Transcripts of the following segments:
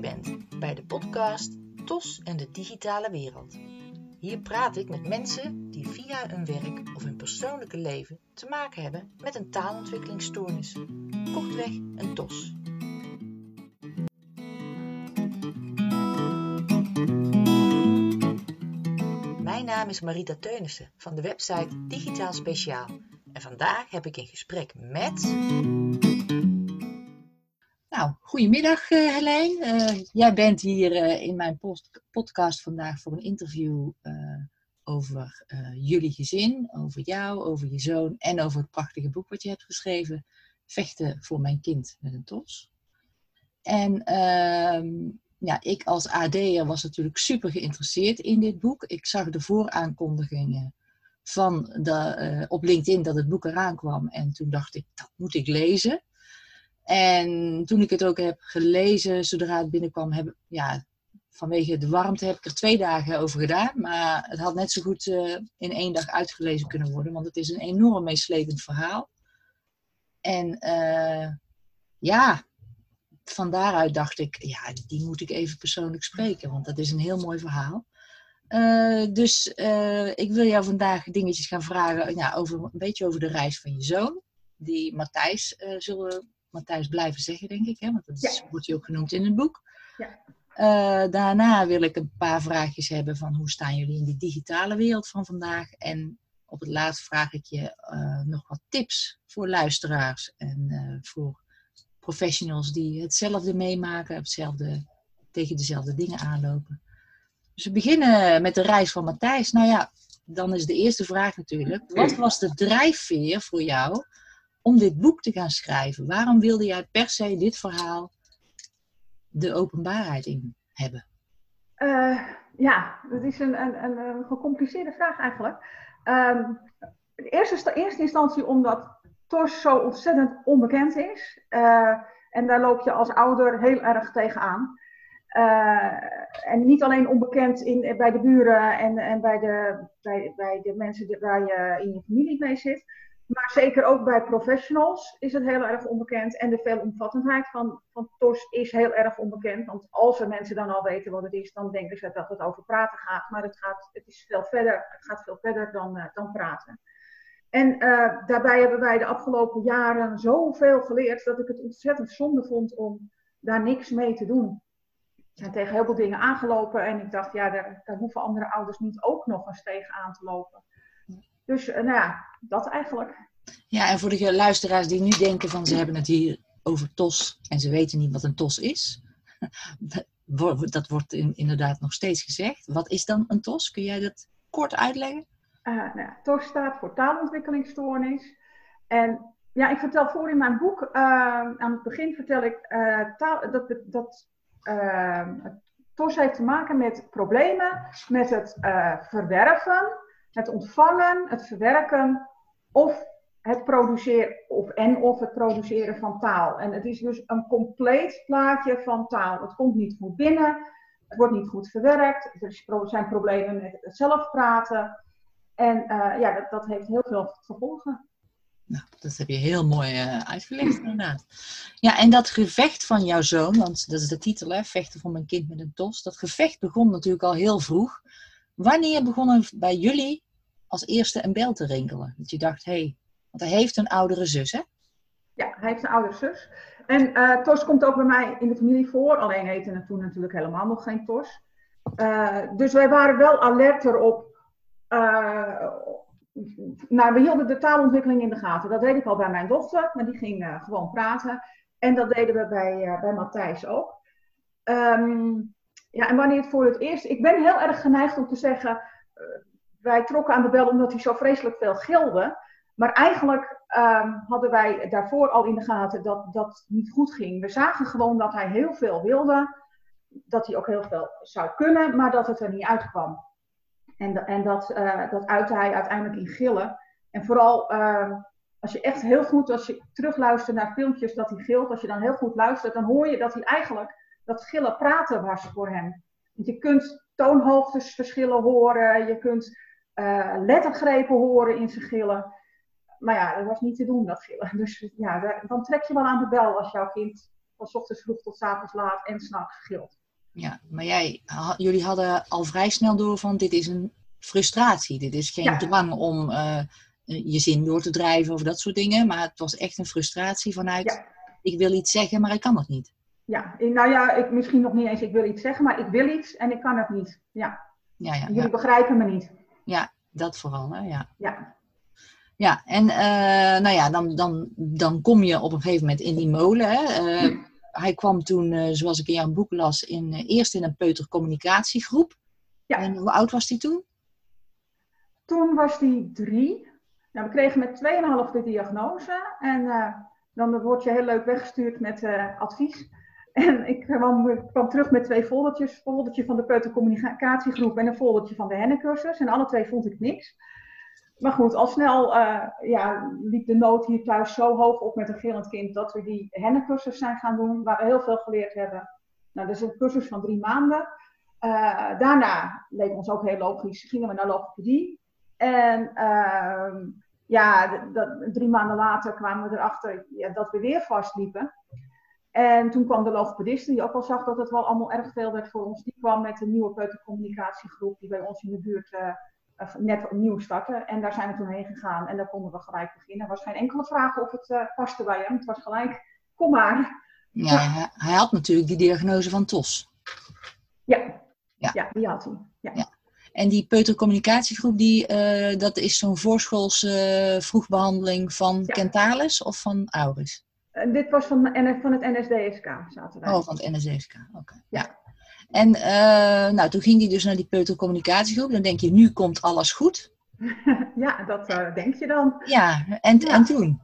bent bij de podcast TOS en de digitale wereld. Hier praat ik met mensen die via hun werk of hun persoonlijke leven te maken hebben met een taalontwikkelingsstoornis. Kortweg een TOS. Mijn naam is Marita Teunissen van de website Digitaal Speciaal. En vandaag heb ik een gesprek met. Goedemiddag uh, Helijn. Uh, jij bent hier uh, in mijn podcast vandaag voor een interview over jullie gezin, over jou, over je zoon en over het prachtige boek wat je hebt geschreven, Vechten voor mijn kind met een tos. En ehm, ja, ik als AD'er was natuurlijk super geïnteresseerd in dit boek. Ik zag de vooraankondigingen van op LinkedIn dat het boek eraan kwam en toen dacht ik, dat moet ik lezen. En toen ik het ook heb gelezen, zodra het binnenkwam, heb, ja, vanwege de warmte heb ik er twee dagen over gedaan. Maar het had net zo goed uh, in één dag uitgelezen kunnen worden, want het is een enorm meeslepend verhaal. En uh, ja, van daaruit dacht ik, ja, die moet ik even persoonlijk spreken, want dat is een heel mooi verhaal. Uh, dus ik wil jou vandaag dingetjes gaan vragen ja, over, een beetje over de reis van je zoon. Die Matthijs zullen Matthijs blijven zeggen, denk ik. Hè? Want dat is, wordt hij ook genoemd in het boek. Ja. Uh, daarna wil ik een paar vraagjes hebben van hoe staan jullie in die digitale wereld van vandaag. En op het laatst vraag ik je uh, nog wat tips voor luisteraars en uh, voor professionals die hetzelfde meemaken, hetzelfde, tegen dezelfde dingen aanlopen. Dus we beginnen met de reis van Matthijs. Nou ja, dan is de eerste vraag natuurlijk. Wat was de drijfveer voor jou om dit boek te gaan schrijven? Waarom wilde jij per se dit verhaal de openbaarheid in hebben? Uh, ja, dat is een, een, een, een, gecompliceerde vraag eigenlijk. Um, in eerste, eerste instantie omdat TOS zo ontzettend onbekend is. Uh, en daar loop je als ouder heel erg tegenaan. Uh, en niet alleen onbekend in, bij de buren en, en bij, de, bij, bij de mensen waar je in je familie mee zit. Maar zeker ook bij professionals is het heel erg onbekend. En de veelomvattendheid van, van TOS is heel erg onbekend. Want als er mensen dan al weten wat het is, dan denken ze dat het over praten gaat. Maar het, gaat, het, is veel verder, het gaat veel verder dan, uh, dan praten. En uh, daarbij hebben wij de afgelopen jaren zoveel geleerd dat ik het ontzettend zonde vond om daar niks mee te doen. Ik zijn tegen heel veel dingen aangelopen en ik dacht, ja, daar, daar hoeven andere ouders niet ook nog eens tegen aan te lopen. Dus uh, nou ja, dat eigenlijk. Ja, en voor de luisteraars die nu denken van ze hebben het hier over TOS en ze weten niet wat een TOS is. Dat wordt inderdaad nog steeds gezegd. Wat is dan een TOS? Kun jij dat kort uitleggen? Uh, nou ja, TOS staat voor taalontwikkelingsstoornis. En ja, ik vertel voor in mijn boek, uh, aan het begin vertel ik uh, taal, dat, dat TOS heeft te maken met problemen met het verwerven het ontvangen, het verwerken of het produceren of en of het produceren van taal. En het is dus een compleet plaatje van taal. Het komt niet goed binnen, het wordt niet goed verwerkt, er zijn problemen met het zelf praten. En uh, ja, dat, dat, heeft heel veel gevolgen. Nou, dat heb je heel mooi uh, uitgelegd inderdaad. Ja, en dat gevecht van jouw zoon, want dat is de titel, hè, Vechten voor mijn kind met een tos. Dat gevecht begon natuurlijk al heel vroeg. Wanneer begon er bij jullie als eerste een bel te rinkelen? Dat je dacht, hé, hey, want hij heeft een oudere zus, hè? Ja, hij heeft een oudere zus. En uh, Tos komt ook bij mij in de familie voor. Alleen heette het toen natuurlijk helemaal nog geen Tos. Uh, dus wij waren wel alert erop. Uh, nou, we hielden de taalontwikkeling in de gaten. Dat deed ik al bij mijn dochter, maar die ging gewoon praten. En dat deden we bij, bij Matthijs ook. Um, ja, en wanneer het voor het eerst... Ik ben heel erg geneigd om te zeggen... wij trokken aan de bel omdat hij zo vreselijk veel gilde. Maar eigenlijk um, hadden wij daarvoor al in de gaten dat dat niet goed ging. We zagen gewoon dat hij heel veel wilde. Dat hij ook heel veel zou kunnen, maar dat het er niet uitkwam. En, en dat, uh, dat uitte hij uiteindelijk in gillen. En vooral uh, als je echt heel goed, als je terugluistert naar filmpjes dat hij gilt, als je dan heel goed luistert, dan hoor je dat hij eigenlijk dat gillen praten was voor hem. Want je kunt toonhoogtesverschillen horen, je kunt uh, lettergrepen horen in zijn gillen. Maar ja, dat was niet te doen, dat gillen. Dus ja, dan trek je wel aan de bel als jouw kind van ochtends vroeg tot 's avonds laat en s'nachts gegild. Ja, maar jij, ha- jullie hadden al vrij snel door van dit is een frustratie. Dit is geen Ja. drang om eh, je zin door te drijven of dat soort dingen. Maar het was echt een frustratie vanuit Ja. ik wil iets zeggen, maar ik kan het niet. Ja, nou ja, ik, misschien nog niet eens ik wil iets zeggen, maar ik wil iets en ik kan het niet. Ja, Ja, ja, jullie begrijpen me niet. Dat vooral. Hè? Ja. Ja, Ja, en eh, nou ja, dan, dan, dan kom je op een gegeven moment in die molen. Hè? Eh, hij kwam toen, eh, zoals ik in jouw boek las, in, eerst in een peutercommunicatiegroep. Ja. En hoe oud was hij toen? toen was die drie. Nou, we kregen met 2,5 de diagnose en dan word je heel leuk weggestuurd met advies. En ik kwam, terug met twee foldertjes. Een foldertje van de peutercommunicatiegroep en een foldertje van de hennencursus. En alle twee vond ik niks. Maar goed, al snel eh, ja, liep de nood hier thuis zo hoog op met een gillend kind dat we die hennencursus zijn gaan doen, waar we heel veel geleerd hebben. Nou, dat is een cursus van drie maanden. Eh, daarna, leek ons ook heel logisch, gingen we naar logopedie. En ehm, ja, drie maanden later kwamen we erachter ja, dat we weer vastliepen. En toen kwam de logopedist, die ook al zag dat het wel allemaal erg veel werd voor ons. Die kwam met een nieuwe peutercommunicatiegroep die bij ons in de buurt eh, net opnieuw startte. En daar zijn we toen heen gegaan en daar konden we gelijk beginnen. Er was geen enkele vraag of het eh, paste bij hem. Het was gelijk, kom maar. Ja, hij, hij had natuurlijk die diagnose van TOS. Ja, Ja. ja. die had hij. Ja. En die peutercommunicatiegroep, die, eh, dat is zo'n voorschoolse vroegbehandeling van Ja. Kentalis of van Auris? En dit was van, van het NSDSK, zaten wij. Oh, van het NSDSK. Oké. Ja. Ja. En eh, nou, toen ging hij dus naar die peutercommunicatiegroep. Dan denk je, nu komt alles goed. ja, dat eh, denk je dan. Ja, en, Ja. en toen?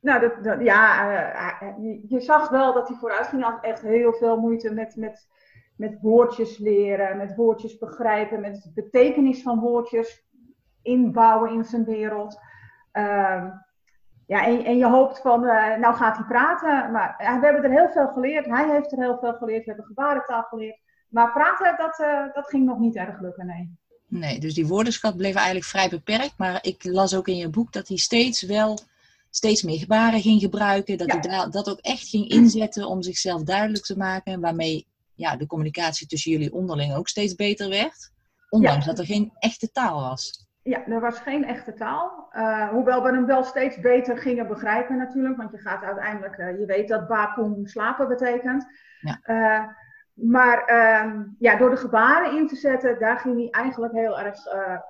Nou, dat, dat- ja, eh, eh, je, je zag wel dat hij vooruit ging. Had echt heel veel moeite met, met, met woordjes leren, met woordjes begrijpen, met de betekenis van woordjes inbouwen in zijn wereld. Ehm, ja, en, en je hoopt van, eh, nou gaat hij praten. Maar eh, we hebben er heel veel geleerd. Hij heeft er heel veel geleerd. We hebben gebarentaal geleerd. Maar praten, dat, eh, dat ging nog niet erg lukken, nee. Nee, dus die woordenschat bleef eigenlijk vrij beperkt. Maar ik las ook in je boek dat hij steeds wel steeds meer gebaren ging gebruiken. Dat Ja. hij da- dat ook echt ging inzetten om zichzelf duidelijk te maken. Waarmee ja, de communicatie tussen jullie onderling ook steeds beter werd. Ondanks Ja. dat er geen echte taal was. Ja, er was geen echte taal. Eh, hoewel we hem wel steeds beter gingen begrijpen natuurlijk. Want je gaat uiteindelijk, eh, je weet dat bapoem slapen betekent. Ja. Eh, maar ehm, ja, door de gebaren in te zetten, daar ging hij eigenlijk heel erg,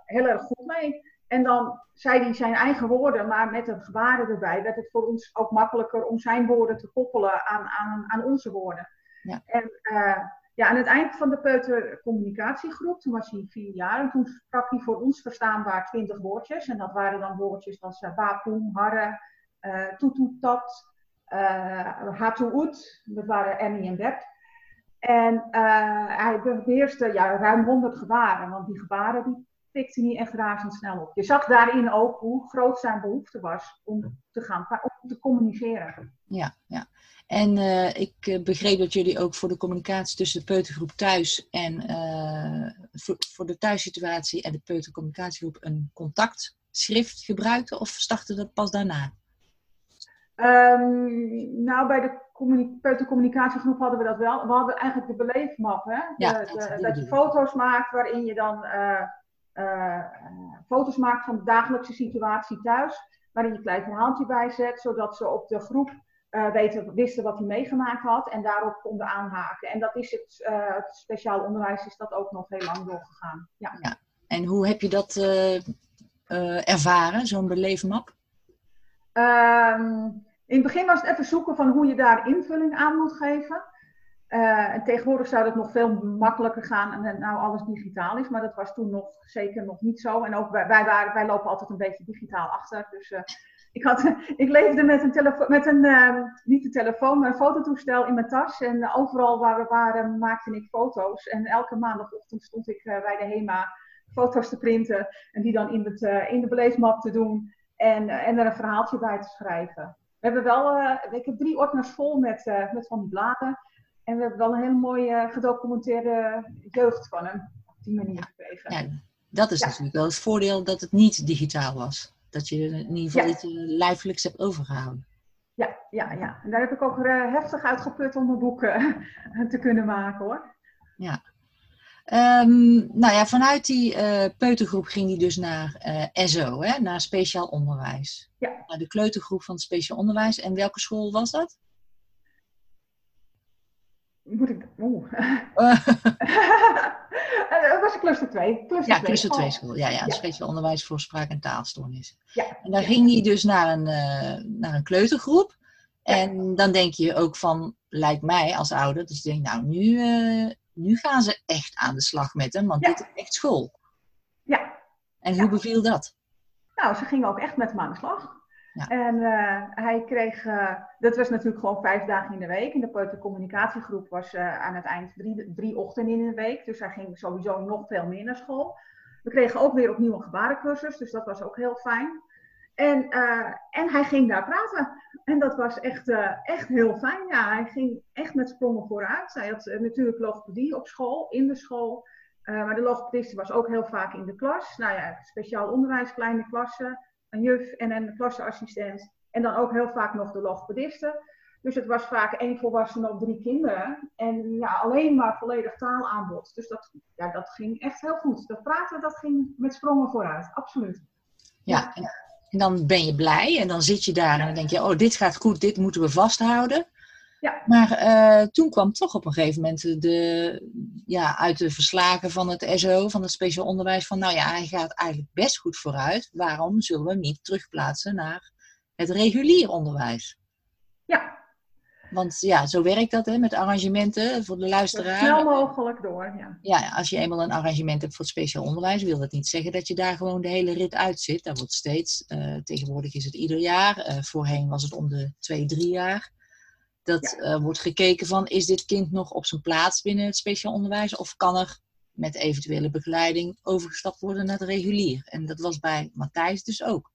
heel erg goed mee. En dan zei hij zijn eigen woorden, maar met een gebaren erbij werd het voor ons ook makkelijker om zijn woorden te koppelen aan, aan, aan onze woorden. Ja. En ja, aan het eind van de peutercommunicatiegroep, toen was hij vier jaar, en toen sprak hij voor ons verstaanbaar twintig woordjes. En dat waren dan woordjes als uh, harre, uh, toetoetat, uh, dat waren Emmy en Beb. En uh, hij beheerste ja, ruim 100 gebaren, want die gebaren die pikte niet echt razendsnel op. Je zag daarin ook hoe groot zijn behoefte was om te gaan, om te communiceren. Ja, ja. En uh, ik uh, begreep dat jullie ook voor de communicatie tussen de peutergroep thuis en uh, voor, voor, de thuissituatie en de peutercommunicatiegroep een contactschrift gebruikten of startte dat pas daarna? Um, nou, bij de peutercommunicatiegroep hadden we dat wel. We hadden eigenlijk de beleefmap, hè? De, ja, dat, de, dat je foto's maakt waarin je dan uh, foto's maakt van de dagelijkse situatie thuis, waarin je een klein verhaaltje bijzet, zodat ze op de groep uh, weten, wisten wat hij meegemaakt had en daarop konden aanhaken. En dat is het, uh, het speciaal onderwijs is dat ook nog heel lang doorgegaan. Ja. ja. En hoe heb je dat uh, ervaren, zo'n beleefmap? Um, in het begin was het even zoeken van hoe je daar invulling aan moet geven. En tegenwoordig zou het nog veel makkelijker gaan en nou alles digitaal is, maar dat was toen nog zeker nog niet zo. En ook wij, waren, wij lopen altijd een beetje digitaal achter. Dus ik, had, ik leefde met een, telefoon, met een uh, niet een telefoon, maar een fototoestel in mijn tas. En overal waar we waren maakte ik foto's. En elke maandagochtend stond ik bij de HEMA foto's te printen. En die dan in, het, in de beleefmap te doen. En, en er een verhaaltje bij te schrijven. We hebben wel, ik heb drie ordners vol met, met van die bladen. En we hebben wel een hele mooie gedocumenteerde jeugd van hem op die manier gekregen. Ja, dat is ja. natuurlijk wel het voordeel dat het niet digitaal was. Dat je in ieder geval ja. iets lijfelijks hebt overgehouden. Ja, ja, ja. En daar heb ik ook uh, heftig uitgeput om mijn boeken te kunnen maken hoor. Ja. Um, nou ja, vanuit die uh, peutergroep ging hij dus naar uh, SO, hè, naar speciaal onderwijs. Ja. Naar de kleutergroep van het speciaal onderwijs. En welke school was dat? Moet ik... Oeh. dat was cluster 2. Cluster ja, cluster 2 school. Ja, ja, ja. speciaal onderwijs voor spraak- en taalstoornissen. Ja. En daar ging hij dus naar een, uh, naar een kleutergroep. En dan denk je ook van, lijkt mij als ouder, dus je denkt, nou, nu, uh, nu gaan ze echt aan de slag met hem, want dit is echt school. Ja. En hoe beviel dat? Nou, ze gingen ook echt met hem aan de slag. En uh, hij kreeg, uh, dat was natuurlijk gewoon vijf dagen in de week. En de peutercommunicatiegroep was uh, aan het eind drie, drie ochtenden in de week. Dus hij ging sowieso nog veel meer naar school. We kregen ook weer opnieuw een gebarencursus, dus dat was ook heel fijn. En, en hij ging daar praten. En dat was echt, echt heel fijn. Ja, hij ging echt met sprongen vooruit. Hij had natuurlijk logopedie op school, in de school. maar de logopediste was ook heel vaak in de klas. Nou ja, speciaal onderwijs, kleine klassen een juf en een klasseassistent. En dan ook heel vaak nog de logopediste. Dus het was vaak één volwassene op drie kinderen. En ja, alleen maar volledig taalaanbod. Dus dat, ja, dat ging echt heel goed. Dat praten, dat ging met sprongen vooruit. Absoluut. Ja, en dan ben je blij. En dan zit je daar en dan denk je, oh, dit gaat goed. Dit moeten we vasthouden. Ja. Maar uh, toen kwam toch op een gegeven moment de, ja, uit de verslagen van het SO, van het speciaal onderwijs, van nou ja, hij gaat eigenlijk best goed vooruit. Waarom zullen we hem niet terugplaatsen naar het regulier onderwijs? Ja. Want ja, zo werkt dat hè, met arrangementen voor de luisteraar. Zo snel mogelijk door, ja. Ja, als je eenmaal een arrangement hebt voor het speciaal onderwijs, wil dat niet zeggen dat je daar gewoon de hele rit uit zit. Daar wordt steeds, uh, tegenwoordig is het ieder jaar, uh, voorheen was het om de twee, drie jaar. Dat ja. uh, wordt gekeken van, is dit kind nog op zijn plaats binnen het speciaal onderwijs? Of kan er met eventuele begeleiding overgestapt worden naar het regulier? En dat was bij Matthijs dus ook.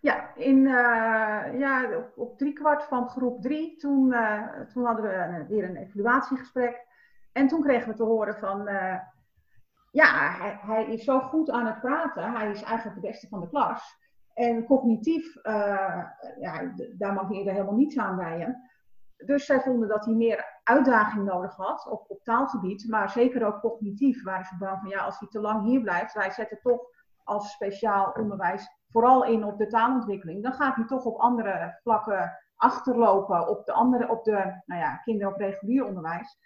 Ja, in, uh, ja op, op driekwart van groep drie, toen, uh, toen hadden we weer een evaluatiegesprek. En toen kregen we te horen van, ja, hij, hij, is zo goed aan het praten. Hij is eigenlijk de beste van de klas. En cognitief, ja, daar mag je er helemaal niets aan bij hem dus zij vonden dat hij meer uitdaging nodig had op, op taalgebied, maar zeker ook cognitief waren ze bang van ja, als hij te lang hier blijft, wij zetten toch als speciaal onderwijs vooral in op de taalontwikkeling, dan gaat hij toch op andere vlakken achterlopen op de andere, op de nou ja, kinderen op regulier onderwijs.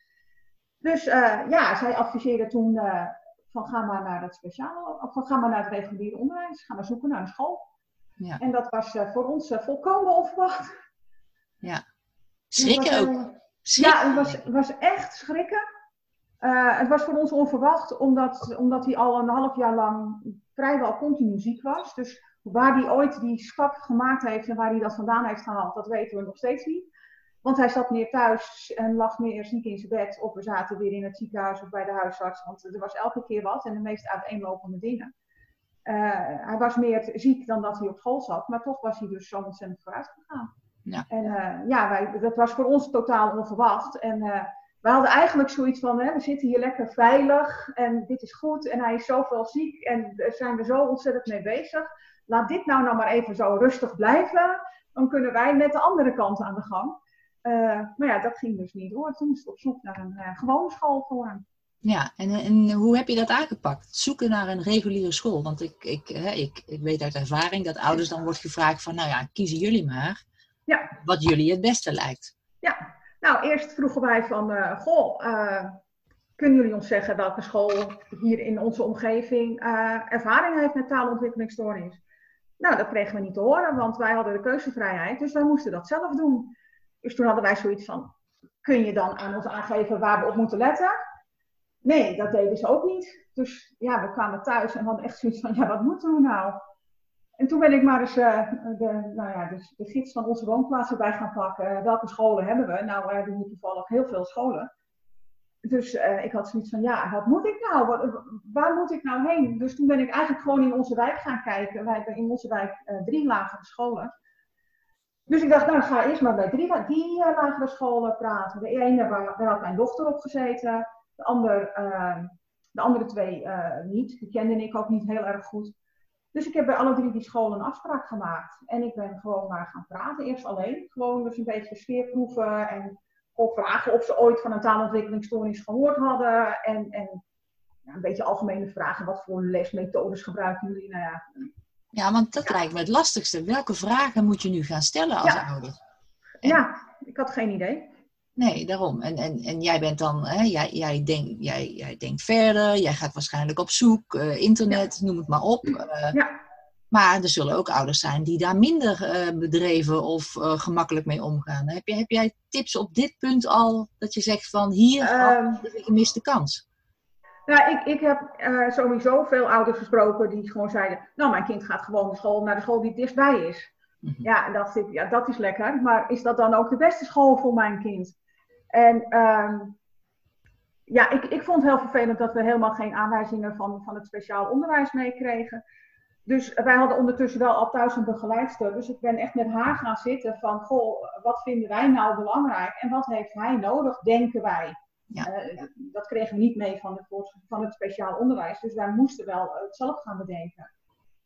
Dus uh, ja, zij adviseerden toen uh, van ga maar naar het speciaal, of van ga maar naar het reguliere onderwijs, ga maar zoeken naar een school. Ja. En dat was uh, voor ons volkomen onverwacht. Ja, Schrikken ook. Schrikken. Ja, het was, was echt schrikken. Uh, het was voor ons onverwacht, omdat, omdat hij al een half jaar lang vrijwel continu ziek was. Dus waar hij ooit die stap gemaakt heeft en waar hij dat vandaan heeft gehaald, dat weten we nog steeds niet. Want hij zat meer thuis en lag meer ziek in zijn bed. Of we zaten weer in het ziekenhuis of bij de huisarts. Want er was elke keer wat en de meest uiteenlopende dingen. Uh, hij was meer ziek dan dat hij op school zat. Maar toch was hij dus zo ontzettend vooruit gegaan. Ja. En uh, ja, wij, dat was voor ons totaal onverwacht. En uh, we hadden eigenlijk zoiets van, hè, we zitten hier lekker veilig en dit is goed en hij is zoveel ziek en daar zijn we zo ontzettend mee bezig. Laat dit nou nou maar even zo rustig blijven, dan kunnen wij met de andere kant aan de gang. Uh, maar ja, dat ging dus niet door. Toen moesten we op zoek naar een gewone school voor hem. Ja, en, en hoe heb je dat aangepakt? Zoeken naar een reguliere school. Want ik, ik, hè, ik, ik weet uit ervaring dat ouders dan wordt gevraagd van, nou ja, kiezen jullie maar. Ja. Wat jullie het beste lijkt. Ja, nou eerst vroegen wij van, uh, goh, uh, kunnen jullie ons zeggen welke school hier in onze omgeving uh, ervaring heeft met taalontwikkelingsstoornis? Nou, dat kregen we niet te horen, want wij hadden de keuzevrijheid, dus wij moesten dat zelf doen. Dus toen hadden wij zoiets van, kun je dan aan ons aangeven waar we op moeten letten? Nee, dat deden ze ook niet. Dus ja, we kwamen thuis en hadden echt zoiets van, ja, wat moeten we nou? En toen ben ik maar eens uh, de, nou ja, de, gids van onze woonplaats erbij gaan pakken. welke scholen hebben we? Nou, we hebben hier toevallig heel veel scholen. Dus uh, ik had zoiets van, ja, wat moet ik nou? Waar moet ik nou heen? Dus toen ben ik eigenlijk gewoon in onze wijk gaan kijken. Wij hebben in onze wijk drie lagere scholen. Dus ik dacht, nou, ga eerst maar bij drie, die lagere scholen praten. De ene, waar, daar had mijn dochter op gezeten. De, ander, de andere twee niet. Die kende ik ook niet heel erg goed. Dus ik heb bij alle drie die scholen een afspraak gemaakt. En ik ben gewoon maar gaan praten. Eerst alleen. Gewoon dus een beetje sfeerproeven. En of vragen of ze ooit van een taalontwikkelingsstoornis gehoord hadden. En, en ja, een beetje algemene vragen. Wat voor lesmethodes gebruiken jullie? Nou ja, Ja, want dat lijkt me het lastigste. Welke vragen moet je nu gaan stellen als ouder? En- ja, ik had geen idee. Nee, daarom. En, en, en jij bent dan, hè, jij, jij, denk, jij, jij denkt verder, jij gaat waarschijnlijk op zoek, eh, internet, noem het maar op. eh, Ja. Maar er zullen ook ouders zijn die daar minder eh, bedreven of gemakkelijk mee omgaan. Heb, je, heb jij tips op dit punt al dat je zegt van hier Ehm, is een gemiste kans? Nou, ik, ik heb sowieso veel ouders gesproken die gewoon zeiden: Nou, mijn kind gaat gewoon de school, naar de school die het dichtstbij is. Mhm. Ja, ik, ja, dat is lekker. Maar is dat dan ook de beste school voor mijn kind? En ehm, ja, ik, ik vond het heel vervelend dat we helemaal geen aanwijzingen van, van het speciaal onderwijs meekregen. Dus wij hadden ondertussen wel al thuis een begeleidster. Dus ik ben echt met haar gaan zitten van, goh, wat vinden wij nou belangrijk? En wat heeft hij nodig, denken wij? Ja. Eh, dat kregen we niet mee van het, van het speciaal onderwijs. Dus wij moesten wel het zelf gaan bedenken.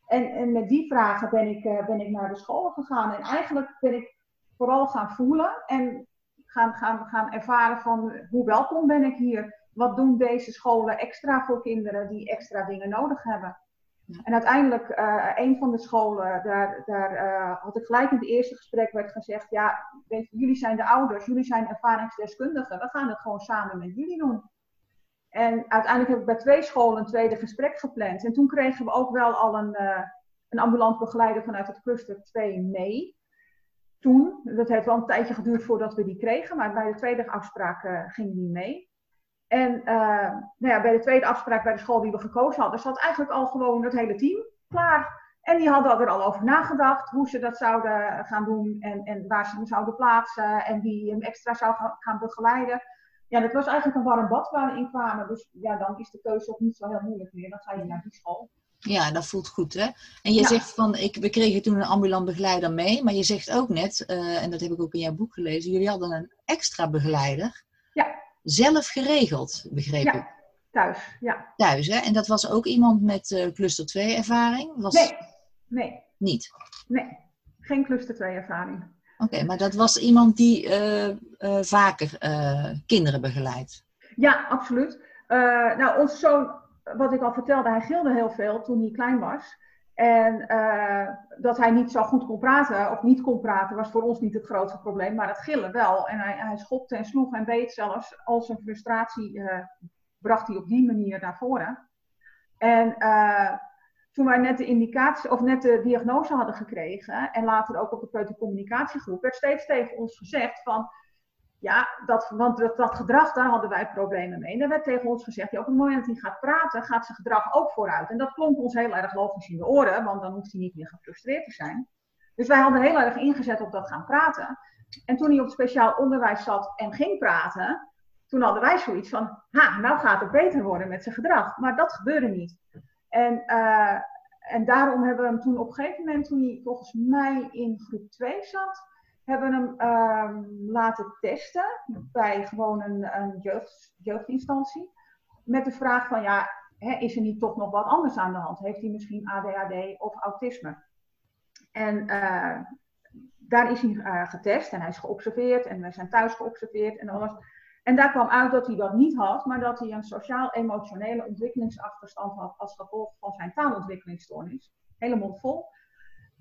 En, en met die vragen ben ik, eh, ben ik naar de scholen gegaan. En eigenlijk ben ik vooral gaan voelen en gaan, gaan, gaan ervaren van hoe welkom ben ik hier. Wat doen deze scholen extra voor kinderen die extra dingen nodig hebben? En uiteindelijk, eh, een van de scholen, daar, daar eh, had ik gelijk in het eerste gesprek werd gezegd, ja, weet jullie zijn de ouders, jullie zijn ervaringsdeskundigen, we gaan het gewoon samen met jullie doen. En uiteindelijk heb ik bij twee scholen een tweede gesprek gepland. En toen kregen we ook wel al een, eh, een ambulant begeleider vanuit het cluster 2 mee. Toen, dat heeft wel een tijdje geduurd voordat we die kregen, maar bij de tweede afspraak eh, ging die mee. En eh, nou ja, bij de tweede afspraak bij de school die we gekozen hadden, zat eigenlijk al gewoon het hele team klaar. En die hadden er al over nagedacht hoe ze dat zouden gaan doen en, en waar ze hem zouden plaatsen en wie hem extra zou gaan- begeleiden. Ja, dat was eigenlijk een warm bad waar we in kwamen. Dus ja, dan is de keuze ook niet zo heel moeilijk meer. Dan ga je naar die school. Ja, dat voelt goed, hè? En je Ja. zegt van, ik, we kregen toen een ambulant begeleider mee, maar je zegt ook net, eh, en dat heb ik ook in jouw boek gelezen, jullie hadden een extra begeleider. Ja. Zelf geregeld, begreep Ja. ik. Thuis, ja. Thuis, hè? En dat was ook iemand met eh, cluster 2 ervaring? Was Nee, nee, niet. nee. Geen cluster 2 ervaring. Oké, maar dat was iemand die eh, vaker kinderen begeleidt. Ja, absoluut. Nou, onze zoon, wat ik al vertelde, hij gilde heel veel toen hij klein was. En eh, dat hij niet zo goed kon praten, of niet kon praten, was voor ons niet het grootste probleem, maar het gillen wel. En hij, hij schopte en sloeg en beet zelfs. Al zijn frustratie eh, bracht hij op die manier naar voren. En eh, toen wij net de indicatie, of net de diagnose hadden gekregen, en later ook op de peutercommunicatiegroep, werd steeds tegen ons gezegd van, ja, dat, want dat, gedrag, daar hadden wij problemen mee. En er werd tegen ons gezegd, ja, op het moment dat hij gaat praten, gaat zijn gedrag ook vooruit. En dat klonk ons heel erg logisch in de oren, want dan hoeft hij niet meer gefrustreerd te zijn. Dus wij hadden heel erg ingezet op dat gaan praten. En toen hij op speciaal onderwijs zat en ging praten, toen hadden wij zoiets van, ha, nou gaat het beter worden met zijn gedrag. Maar dat gebeurde niet. En, eh, en daarom hebben we hem toen op een gegeven moment, toen hij volgens mij in groep 2 zat, hebben hem ehm, laten testen bij gewoon een, een jeugd, jeugdinstantie. Met de vraag van, ja, hè, is er niet toch nog wat anders aan de hand? Heeft hij misschien ADHD of autisme? En eh, daar is hij eh, getest en hij is geobserveerd en we zijn thuis geobserveerd en alles. En daar kwam uit dat hij dat niet had, maar dat hij een sociaal-emotionele ontwikkelingsachterstand had als gevolg van zijn taalontwikkelingsstoornis. Hele mond vol.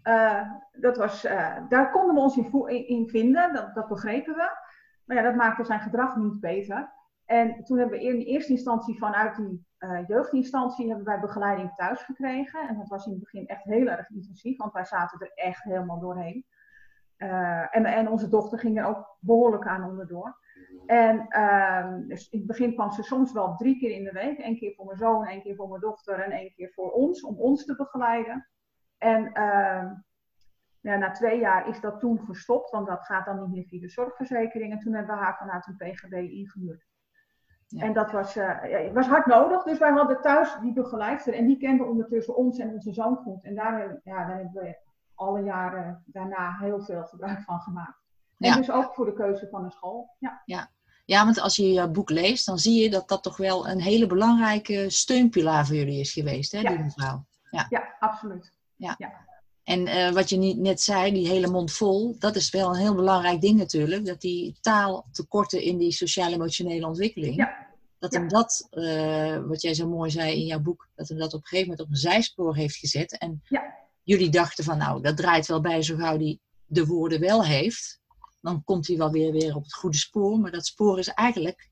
Eh, dat was, eh, daar konden we ons in, in, in vinden, dat, dat begrepen we. Maar ja, dat maakte zijn gedrag niet beter. En toen hebben we in eerste instantie vanuit die eh, jeugdinstantie hebben wij begeleiding thuis gekregen. En dat was in het begin echt heel erg intensief, want wij zaten er echt helemaal doorheen. En, en onze dochter ging er ook behoorlijk aan onderdoor. En ehm, dus in het begin kwam ze soms wel drie keer in de week. Eén keer voor mijn zoon, één keer voor mijn dochter en één keer voor ons, om ons te begeleiden. En ehm, ja, na twee jaar is dat toen gestopt, want dat gaat dan niet meer via de zorgverzekering. En toen hebben we haar vanuit een PGB ingehuurd. Ja. En dat was, eh, ja, was hard nodig, dus wij hadden thuis die begeleidster en die kende ondertussen ons en onze zoon goed. En daar, hebben- ja, daar hebben we alle jaren daarna heel veel gebruik van gemaakt. En Ja. dus ook voor de keuze van een school. Ja, Ja, want als je je boek leest, dan zie je dat dat toch wel een hele belangrijke steunpilaar voor jullie is geweest, hè, Ja. die mevrouw. ja absoluut. Ja. ja. En uh, wat je net zei, die hele mond vol, dat is wel een heel belangrijk ding natuurlijk. Dat die taaltekorten in die sociaal-emotionele ontwikkeling, ja. dat hem dat, uh, wat jij zo mooi zei in jouw boek, dat hem dat op een gegeven moment op een zijspoor heeft gezet. En jullie dachten van, nou, dat draait wel bij zo gauw die de woorden wel heeft. Dan komt hij wel weer, weer op het goede spoor. Maar dat spoor is eigenlijk,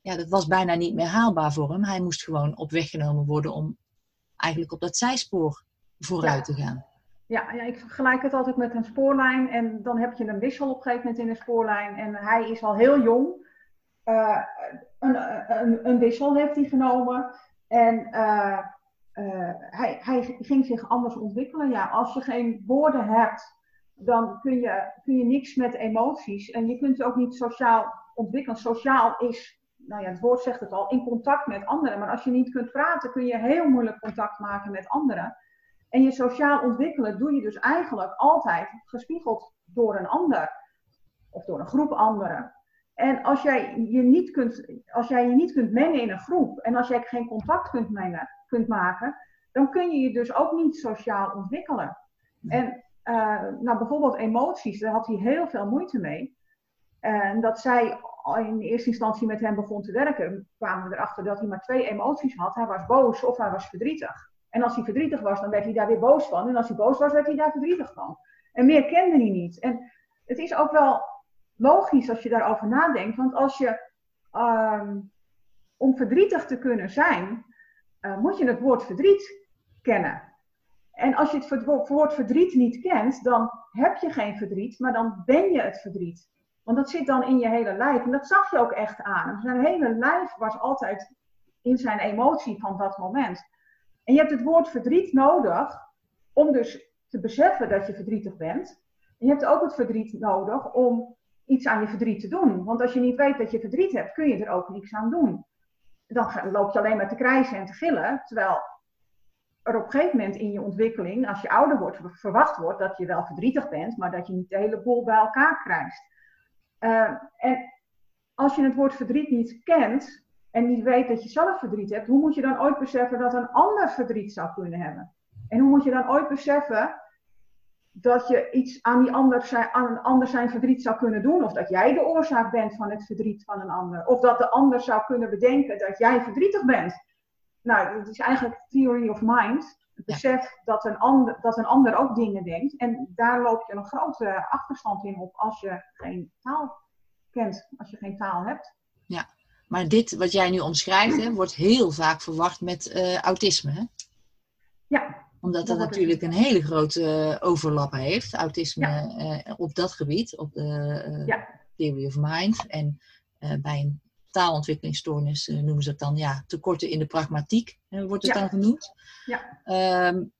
ja, dat was bijna niet meer haalbaar voor hem. Hij moest gewoon op weg genomen worden om eigenlijk op dat zijspoor vooruit te gaan. Ja, ja, ik vergelijk het altijd met een spoorlijn. En dan heb je een wissel op een gegeven moment in een spoorlijn. En hij is al heel jong. Uh, een, een, een, wissel heeft hij genomen. En uh, uh, hij, hij ging zich anders ontwikkelen. Ja, als je geen woorden hebt, dan kun je, kun je niks met emoties. En je kunt ook niet sociaal ontwikkelen. Sociaal is, nou ja, het woord zegt het al, in contact met anderen. Maar als je niet kunt praten, kun je heel moeilijk contact maken met anderen. En je sociaal ontwikkelen doe je dus eigenlijk altijd gespiegeld door een ander of door een groep anderen. En als jij je niet kunt, als jij je niet kunt mengen in een groep en als jij geen contact kunt, mengen, kunt maken, dan kun je je dus ook niet sociaal ontwikkelen. En uh, nou, bijvoorbeeld emoties, daar had hij heel veel moeite mee. En dat zij in eerste instantie met hem begon te werken, kwamen we erachter dat hij maar twee emoties had. Hij was boos of hij was verdrietig. En als hij verdrietig was, dan werd hij daar weer boos van. En als hij boos was, werd hij daar verdrietig van. En meer kende hij niet. En het is ook wel logisch als je daarover nadenkt. Want als je, um, om verdrietig te kunnen zijn, uh, moet je het woord verdriet kennen. En als je het woord verdriet niet kent, dan heb je geen verdriet, maar dan ben je het verdriet. Want dat zit dan in je hele lijf. En dat zag je ook echt aan. Zijn hele lijf was altijd in zijn emotie van dat moment. En je hebt het woord verdriet nodig om dus te beseffen dat je verdrietig bent. En je hebt ook het verdriet nodig om iets aan je verdriet te doen. Want als je niet weet dat je verdriet hebt, kun je er ook niks aan doen. Dan loop je alleen maar te krijsen en te gillen. Terwijl er op een gegeven moment in je ontwikkeling, als je ouder wordt, verwacht wordt dat je wel verdrietig bent, maar dat je niet de hele boel bij elkaar krijgt. Uh, en als je het woord verdriet niet kent, en niet weet dat je zelf verdriet hebt, hoe moet je dan ooit beseffen dat een ander verdriet zou kunnen hebben? En hoe moet je dan ooit beseffen dat je iets aan, die ander zijn, aan een ander zijn verdriet zou kunnen doen? Of dat jij de oorzaak bent van het verdriet van een ander? Of dat de ander zou kunnen bedenken dat jij verdrietig bent? Nou, dat is eigenlijk theory of mind. Het besef dat, een ander, dat een ander ook dingen denkt. En daar loop je een grote achterstand in op als je geen taal kent, als je geen taal hebt. Ja, maar dit wat jij nu omschrijft, hè, wordt heel vaak verwacht met uh, autisme. Hè? Ja. Omdat dat, natuurlijk een hele grote uh, overlap heeft, autisme uh, op dat gebied, op de ja. theory of mind. En bij een taalontwikkelingsstoornis noemen ze het dan ja, tekorten in de pragmatiek, wordt het dan genoemd. Ja. Um,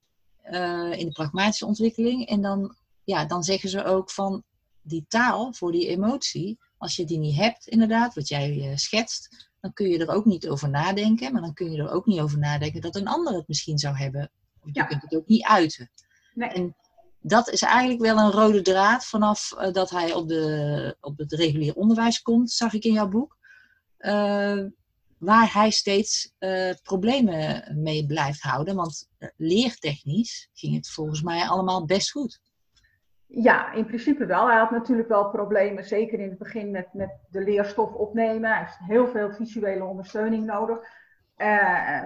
in de pragmatische ontwikkeling. En dan, ja, dan zeggen ze ook van die taal voor die emotie, als je die niet hebt, inderdaad, wat jij uh, schetst, dan kun je er ook niet over nadenken. Maar dan kun je er ook niet over nadenken dat een ander het misschien zou hebben. Want je kunt het ook niet uiten. Nee. En dat is eigenlijk wel een rode draad vanaf uh, dat hij op, de, op het regulier onderwijs komt, zag ik in jouw boek. Uh, waar hij steeds problemen mee blijft houden. Want leertechnisch ging het volgens mij allemaal best goed. Ja, in principe wel. Hij had natuurlijk wel problemen, zeker in het begin met, met de leerstof opnemen. Hij heeft heel veel visuele ondersteuning nodig. Uh,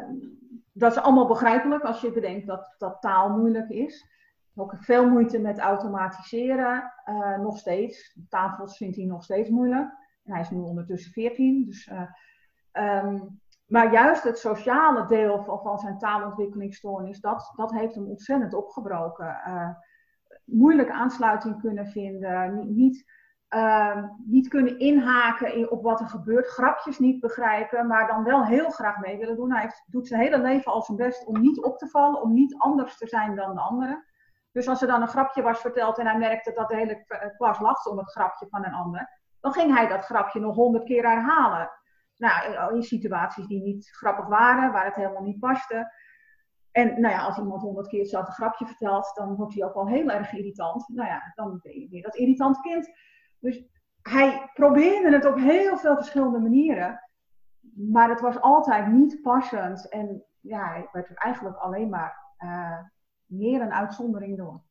dat is allemaal begrijpelijk als je bedenkt dat, dat taal moeilijk is. Ook veel moeite met automatiseren, uh, nog steeds. Tafels vindt hij nog steeds moeilijk. En hij is nu ondertussen 14. Dus, uh, um, maar juist het sociale deel van, van zijn taalontwikkelingsstoornis, dat, dat heeft hem ontzettend opgebroken moeilijk aansluiting kunnen vinden, niet, uh, niet kunnen inhaken op wat er gebeurt, grapjes niet begrijpen, maar dan wel heel graag mee willen doen. Hij heeft, doet zijn hele leven al zijn best om niet op te vallen, om niet anders te zijn dan de anderen. Dus als er dan een grapje was verteld en hij merkte dat de hele klas lachte om het grapje van een ander, dan ging hij dat grapje nog honderd keer herhalen. Nou, in situaties die niet grappig waren, waar het helemaal niet paste. En nou ja, als iemand honderd keer hetzelfde grapje vertelt, dan wordt hij ook wel heel erg irritant. Nou ja, dan ben je weer dat irritant kind. Dus hij probeerde het op heel veel verschillende manieren. Maar het was altijd niet passend. En ja, hij werd er eigenlijk alleen maar uh, meer een uitzondering door.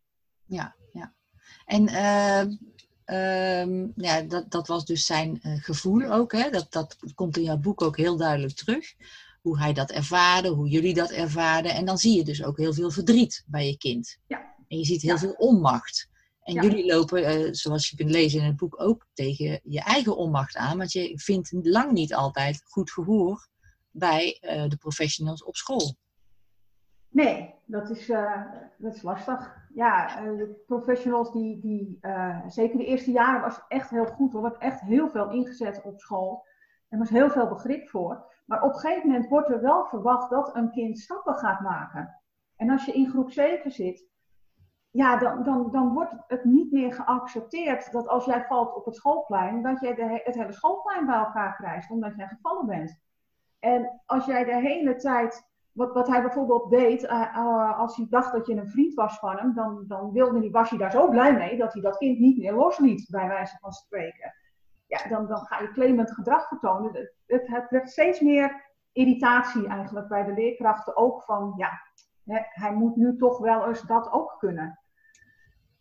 Ja, ja. En uh, uh, ja, dat, dat was dus zijn uh, gevoel ook. Hè? Dat, dat komt in jouw boek ook heel duidelijk terug. Hoe hij dat ervaarde, hoe jullie dat ervaarden. En dan zie je dus ook heel veel verdriet bij je kind. Ja. En je ziet heel ja. veel onmacht. En Ja. jullie lopen, eh, zoals je kunt lezen in het boek, ook tegen je eigen onmacht aan. Want je vindt lang niet altijd goed gehoor bij eh, de professionals op school. Nee, dat is, eh, dat is lastig. Ja, de professionals die, die zeker de eerste jaren was echt heel goed. Er werd echt heel veel ingezet op school. Er was heel veel begrip voor. Maar op een gegeven moment wordt er wel verwacht dat een kind stappen gaat maken. En als je in groep 7 zit, ja, dan, dan, dan wordt het niet meer geaccepteerd dat als jij valt op het schoolplein, dat jij het hele schoolplein bij elkaar krijgt, omdat jij gevallen bent. En als jij de hele tijd wat, wat hij bijvoorbeeld deed, eh, eh, als hij dacht dat je een vriend was van hem, dan, dan wilde hij, was hij daar zo blij mee dat hij dat kind niet meer losliet, bij wijze van spreken. Ja, dan, dan ga je claimend gedrag vertonen. Het, het, het werd steeds meer irritatie eigenlijk bij de leerkrachten ook van, ja, hè, hij moet nu toch wel eens dat ook kunnen.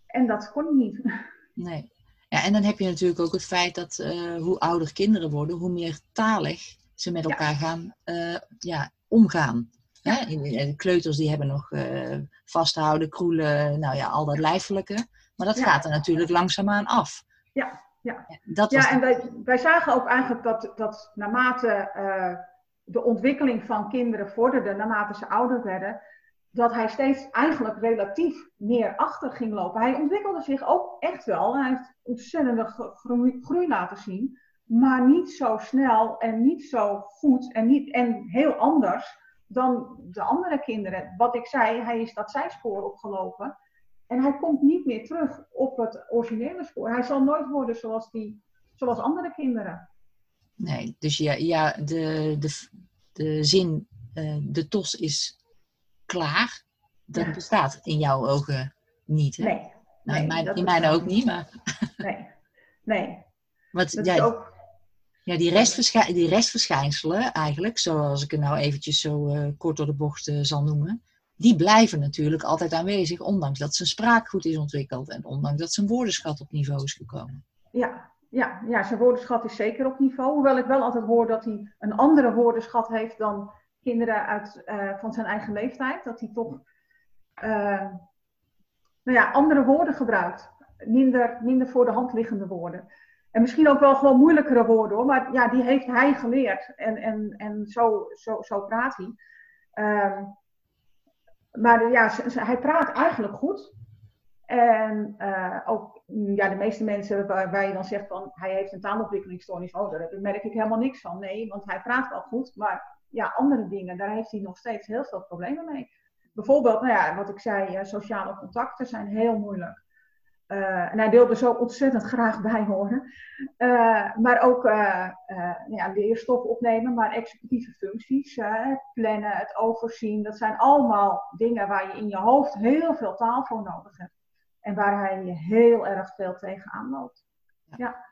En dat kon hij niet. Nee. Ja, en dan heb je natuurlijk ook het feit dat eh, hoe ouder kinderen worden, hoe meer talig ze met Ja. elkaar gaan eh, ja, omgaan. Ja. De kleuters die hebben nog eh, vasthouden, kroelen, nou ja, al dat lijfelijke. Maar dat Ja. gaat er natuurlijk langzaamaan af. Ja, ja. Dat Ja, en wij, wij zagen ook eigenlijk dat, dat naarmate eh, de ontwikkeling van kinderen vorderde, naarmate ze ouder werden, dat hij steeds eigenlijk relatief meer achter ging lopen. Hij ontwikkelde zich ook echt wel. Hij heeft ontzettende gro- groei, groei laten zien, maar niet zo snel en niet zo goed en, niet, en heel anders dan de andere kinderen. Wat ik zei, hij is dat zijspoor opgelopen. En hij komt niet meer terug op het originele spoor. Hij zal nooit worden zoals, die, zoals andere kinderen. Nee, dus ja, ja de, de, de zin, eh, de tos is klaar, dat Ja. bestaat in jouw ogen niet. Hè? Nee. nou, nee, in mijn, in ook niet, maar Nee. Nee. wat, Dat ja, ook. ja, die, restverschij- die restverschijnselen eigenlijk, zoals ik het nou eventjes zo eh, kort door de bocht eh, zal noemen, die blijven natuurlijk altijd aanwezig, ondanks dat zijn spraak goed is ontwikkeld en ondanks dat zijn woordenschat op niveau is gekomen. Ja, ja, ja, zijn woordenschat is zeker op niveau. Hoewel ik wel altijd hoor dat hij een andere woordenschat heeft dan kinderen uit, eh, van zijn eigen leeftijd. Dat hij toch eh, nou ja, andere woorden gebruikt. Minder, minder voor de hand liggende woorden. En misschien ook wel gewoon moeilijkere woorden hoor. Maar ja, die heeft hij geleerd. En, en, en zo, zo, zo praat hij. Ehm, maar ja, hij praat eigenlijk goed. En eh, ook ja, de meeste mensen waar, waar je dan zegt van hij heeft een taalontwikkelingsstoornis, oh, daar merk ik helemaal niks van. Nee, want hij praat wel goed, maar ja, andere dingen, daar heeft hij nog steeds heel veel problemen mee. Bijvoorbeeld, nou ja, wat ik zei, eh, sociale contacten zijn heel moeilijk. Eh, en hij wilde zo ontzettend graag bij horen. Eh, maar ook eh, ja, leerstof opnemen, maar executieve functies, plannen, het overzien, dat zijn allemaal dingen waar je in je hoofd heel veel taal voor nodig hebt. En waar hij heel erg veel tegenaan loopt. Ja.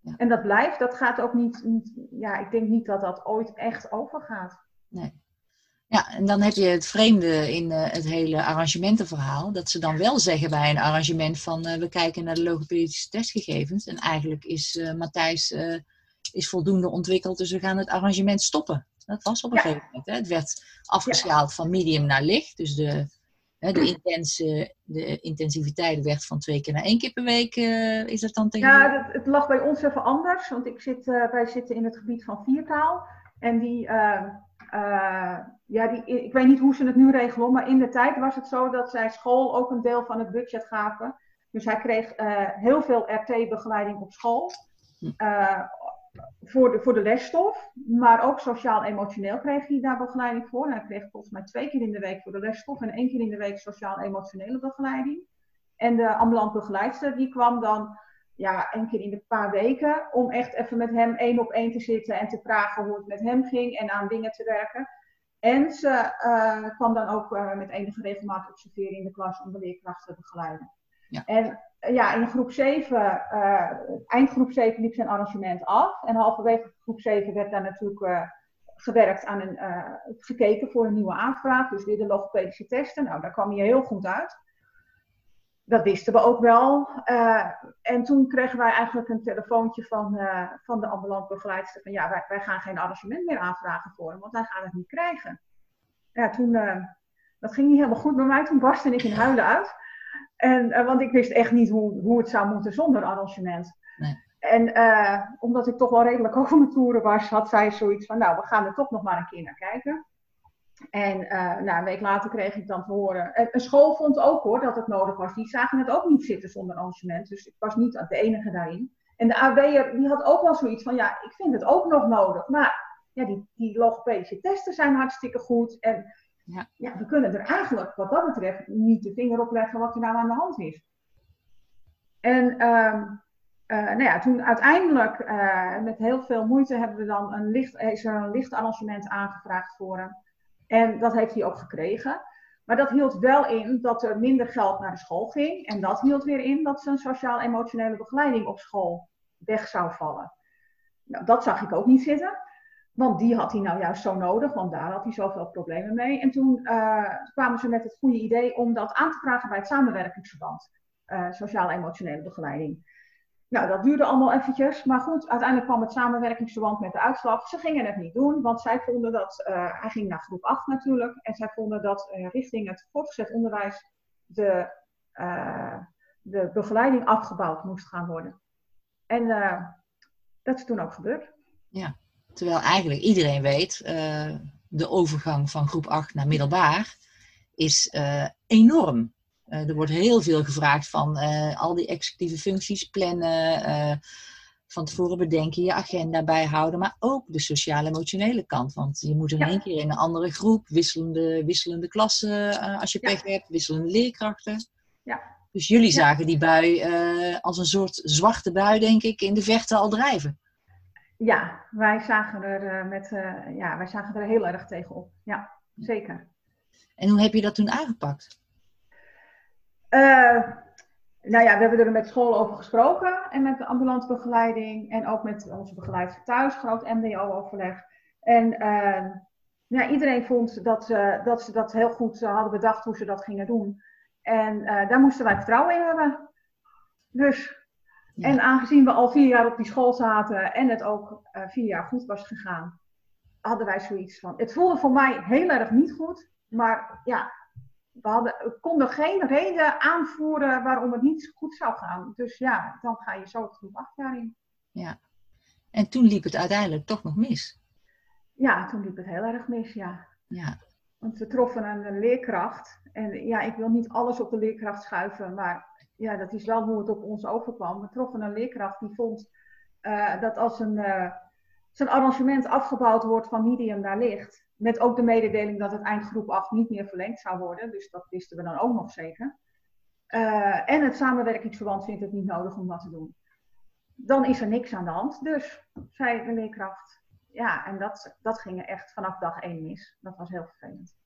Ja. En dat blijft, dat gaat ook niet, niet, ja, ik denk niet dat dat ooit echt overgaat. Ja, en dan heb je het vreemde in eh, het hele arrangementenverhaal. Dat ze dan wel zeggen bij een arrangement van eh, we kijken naar de logopedische testgegevens. En eigenlijk is eh, Matthijs is voldoende ontwikkeld, dus we gaan het arrangement stoppen. Dat was op een Ja. gegeven moment. Hè. Het werd afgeschaald van medium naar licht. Dus de, hè, de, intense, de intensiviteit werd van twee keer naar één keer per week. is dat dan tegen Ja, het, het lag bij ons even anders, want ik zit, wij zitten in het gebied van viertaal. En die, ja, die, ik weet niet hoe ze het nu regelen, maar in de tijd was het zo dat zij school ook een deel van het budget gaven. Dus hij kreeg eh, heel veel RT-begeleiding op school. Hm. eh, voor, de, voor de lesstof, maar ook sociaal-emotioneel kreeg hij daar begeleiding voor. Hij kreeg volgens mij twee keer in de week voor de lesstof en één keer in de week sociaal-emotionele begeleiding. En de ambulant begeleidster die kwam dan ja, één keer in de paar weken om echt even met hem één op één te zitten en te vragen hoe het met hem ging en aan dingen te werken. En ze eh, kwam dan ook eh, met enige regelmaat observeren in de klas om de leerkrachten te begeleiden. Ja. En eh, ja, in groep 7, eh, eind groep 7 liep zijn arrangement af. En halverwege groep 7 werd daar natuurlijk gewerkt aan een, gekeken voor een nieuwe aanvraag. Dus weer de logopedische testen. Nou, daar kwam je heel goed uit. Dat wisten we ook wel. en toen kregen wij eigenlijk een telefoontje van, van de ambulant begeleidster. Van ja, wij, wij gaan geen arrangement meer aanvragen voor hem, want hij gaat het niet krijgen. Ja, toen, dat ging niet helemaal goed bij mij. Toen barstte ik in huilen uit. En, uh, want ik wist echt niet hoe, hoe het zou moeten zonder arrangement. Nee. En uh, omdat ik toch wel redelijk over mijn toeren was, had zij zoiets van, nou, we gaan er toch nog maar een keer naar kijken. En uh, nou, een week later kreeg ik dan te horen. En een school vond ook hoor dat het nodig was. Die zagen het ook niet zitten zonder arrangement. Dus ik was niet de enige daarin. En de AB'er die had ook wel zoiets van, ja, ik vind het ook nog nodig. Maar ja, die, die logopedische testen zijn hartstikke goed. En ja. ja, we kunnen er eigenlijk wat dat betreft niet de vinger op leggen wat er nou aan de hand is. En uh, uh, nou ja, toen uiteindelijk uh, met heel veel moeite hebben we dan een licht, is er een lichtarrangement aangevraagd voor hem. En dat heeft hij ook gekregen. Maar dat hield wel in dat er minder geld naar de school ging. En dat hield weer in dat zijn sociaal-emotionele begeleiding op school weg zou vallen. Nou, dat zag ik ook niet zitten. Want die had hij nou juist zo nodig, want daar had hij zoveel problemen mee. En toen uh, kwamen ze met het goede idee om dat aan te vragen bij het samenwerkingsverband. Uh, Sociaal-emotionele begeleiding. Nou, dat duurde allemaal eventjes. Maar goed, uiteindelijk kwam het samenwerkingsverband met de uitslag. Ze gingen het niet doen, want zij vonden dat... Uh, hij ging naar groep 8 natuurlijk. En zij vonden dat richting het voortgezet onderwijs de, de begeleiding afgebouwd moest gaan worden. En dat is toen ook gebeurd. Ja. Terwijl eigenlijk iedereen weet, de overgang van groep 8 naar middelbaar is enorm. Uh, er wordt heel veel gevraagd van al die executieve functies plannen, van tevoren bedenken, je agenda bijhouden, maar ook de sociaal-emotionele kant. Want je moet in één keer in een andere groep, wisselende, wisselende klassen als je pech hebt, wisselende leerkrachten. Ja. Dus jullie zagen die bui als een soort zwarte bui, denk ik, in de verte al drijven. Ja, wij zagen er, uh, met, ja, wij zagen er heel erg tegenop. Ja, zeker. En hoe heb je dat toen aangepakt? Uh, nou ja, we hebben er met school over gesproken en met de ambulante begeleiding en ook met onze begeleidster thuis, groot MDO-overleg. En ja, iedereen vond dat, dat ze dat heel goed hadden bedacht hoe ze dat gingen doen. En daar moesten wij vertrouwen in hebben. Dus en aangezien we al vier jaar op die school zaten en het ook uh, vier jaar goed was gegaan, hadden wij zoiets van. Het voelde voor mij heel erg niet goed, maar ja, we, hadden, konden geen reden aanvoeren waarom het niet goed zou gaan. Dus ja, dan ga je zo groep acht jaar in. Ja, en toen liep het uiteindelijk toch nog mis. Ja, toen liep het heel erg mis, ja. ja. Want we troffen een leerkracht. En ja, ik wil niet alles op de leerkracht schuiven, maar ja, dat is wel hoe het op ons overkwam. We troffen een leerkracht die vond uh, dat als een, uh, zijn arrangement afgebouwd wordt van medium naar licht, met ook de mededeling dat het eindgroep 8 niet meer verlengd zou worden, dus dat wisten we dan ook nog zeker. Uh, en het samenwerkingsverband vindt het niet nodig om dat te doen. Dan is er niks aan de hand. Dus, zei de leerkracht. Ja, en dat, dat ging er echt vanaf dag één mis. Dat was heel vervelend.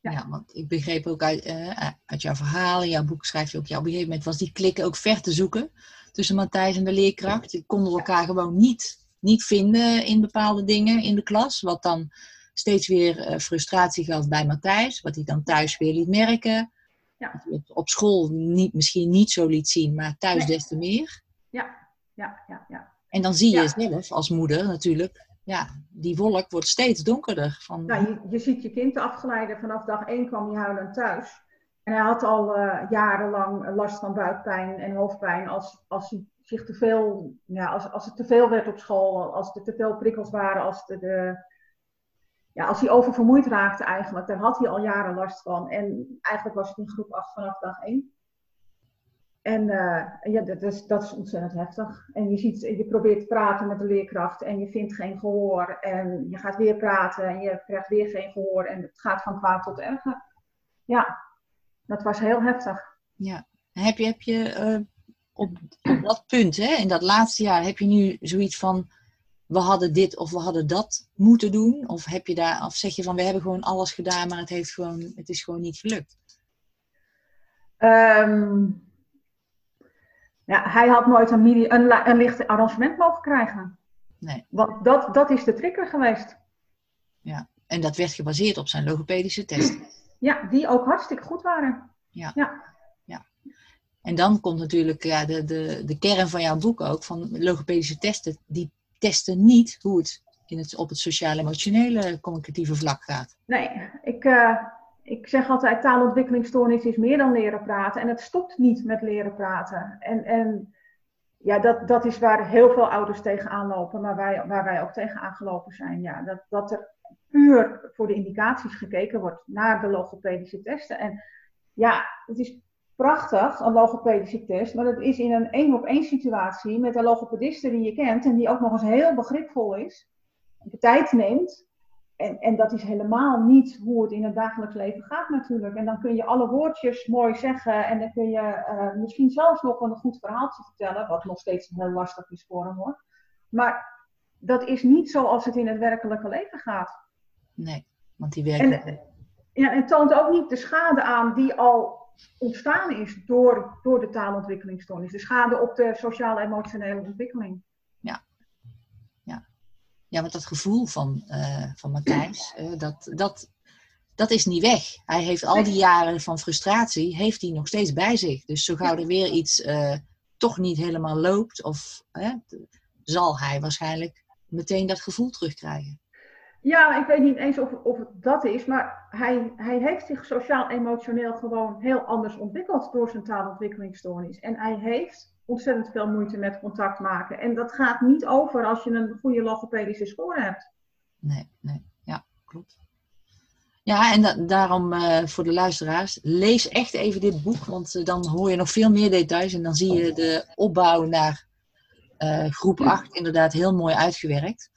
Ja. want ik begreep ook uit, uh, uit jouw verhalen, jouw boek schrijf je ook, ja, op een gegeven moment was die klik ook ver te zoeken tussen Matthijs en de leerkracht. Die konden elkaar gewoon niet, niet vinden in bepaalde dingen in de klas, wat dan steeds weer uh, frustratie gaf bij Matthijs, wat hij dan thuis weer liet merken. Ja. Op school niet, misschien niet zo liet zien, maar thuis des te meer. Ja, ja, ja, ja. En dan zie je zelf als moeder natuurlijk ja, die wolk wordt steeds donkerder. Van... Nou, je, je ziet je kind afgeleiden. Vanaf dag één kwam hij huilend thuis. En hij had al uh, jarenlang last van buikpijn en hoofdpijn. Als, als, hij zich te veel, ja, als, als het te veel werd op school, als er te veel prikkels waren, als, de, de, ja, als hij oververmoeid raakte eigenlijk. Daar had hij al jaren last van. En eigenlijk was het in groep 8 vanaf dag 1. En uh, ja, dat is, dat is ontzettend heftig. En je, ziet, je probeert te praten met de leerkracht en je vindt geen gehoor. En je gaat weer praten en je krijgt weer geen gehoor. En het gaat van kwaad tot erger. Ja, dat was heel heftig. Ja. Heb je, heb je op, op dat punt, hè, in dat laatste jaar, heb je nu zoiets van... We hadden dit of we hadden dat moeten doen? Of, heb je daar, of zeg je van we hebben gewoon alles gedaan, maar het, heeft gewoon, het is gewoon niet gelukt? Um, ja, hij had nooit een, mini, een, een licht arrangement mogen krijgen. Nee. Want dat, dat is de trigger geweest. ja. En dat werd gebaseerd op zijn logopedische testen. Ja, die ook hartstikke goed waren. Ja. ja. ja. En dan komt natuurlijk ja, de, de, de kern van jouw boek ook, van logopedische testen. Die testen niet hoe het, in het op het sociaal-emotionele communicatieve vlak gaat. Nee, ik, uh, ik zeg altijd taalontwikkelingsstoornis is meer dan leren praten. En het stopt niet met leren praten. En, en ja, dat, dat is waar heel veel ouders tegenaan lopen, maar wij, waar wij ook tegenaan gelopen zijn. Ja, dat, dat er puur voor de indicaties gekeken wordt naar de logopedische testen. En ja, het is prachtig, een logopedische test, maar dat is in een één op één situatie met een logopediste die je kent en die ook nog eens heel begripvol is, de tijd neemt. En, en dat is helemaal niet hoe het in het dagelijks leven gaat natuurlijk. En dan kun je alle woordjes mooi zeggen en dan kun je uh, misschien zelfs nog een goed verhaaltje vertellen, wat nog steeds heel lastig is voor hem hoor. Maar dat is niet zoals het in het werkelijke leven gaat. Nee, want die werkt. En, ja, en toont ook niet de schade aan die al ontstaan is door, door de taalontwikkelingsstoornis. De schade op de sociale emotionele ontwikkeling. Ja, ja. ja want dat gevoel van, uh, van Matthijs, uh, dat, dat, dat is niet weg. Hij heeft al die jaren van frustratie, heeft hij nog steeds bij zich. Dus zo gauw er weer iets uh, toch niet helemaal loopt, of, zal hij waarschijnlijk meteen dat gevoel terugkrijgen. Ja, ik weet niet eens of, of het dat is, maar hij, hij heeft zich sociaal-emotioneel gewoon heel anders ontwikkeld door zijn taalontwikkelingsstoornis. En hij heeft ontzettend veel moeite met contact maken. En dat gaat niet over als je een goede logopedische score hebt. Nee, nee, ja, klopt. Ja, en daarom uh, voor de luisteraars, lees echt even dit boek, want uh, dan hoor je nog veel meer details en dan zie je de opbouw naar uh, groep 8 inderdaad heel mooi uitgewerkt.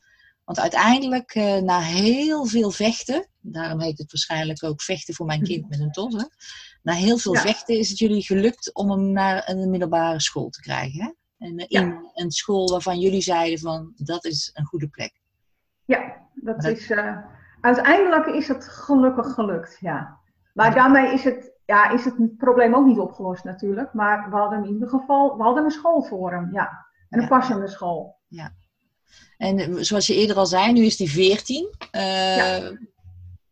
Want uiteindelijk, uh, na heel veel vechten, daarom heet het waarschijnlijk ook vechten voor mijn kind met een tos. Hè? Na heel veel vechten is het jullie gelukt om hem naar een middelbare school te krijgen. Hè? En uh, in een school waarvan jullie zeiden van dat is een goede plek. Ja, dat, is, uh, uiteindelijk is het gelukkig gelukt, ja. Maar daarmee is het, ja, is het probleem ook niet opgelost natuurlijk. Maar we hadden in ieder geval, we hadden een school voor hem, ja. En een passende school. Ja. En zoals je eerder al zei, nu is die 14. Uh, ja.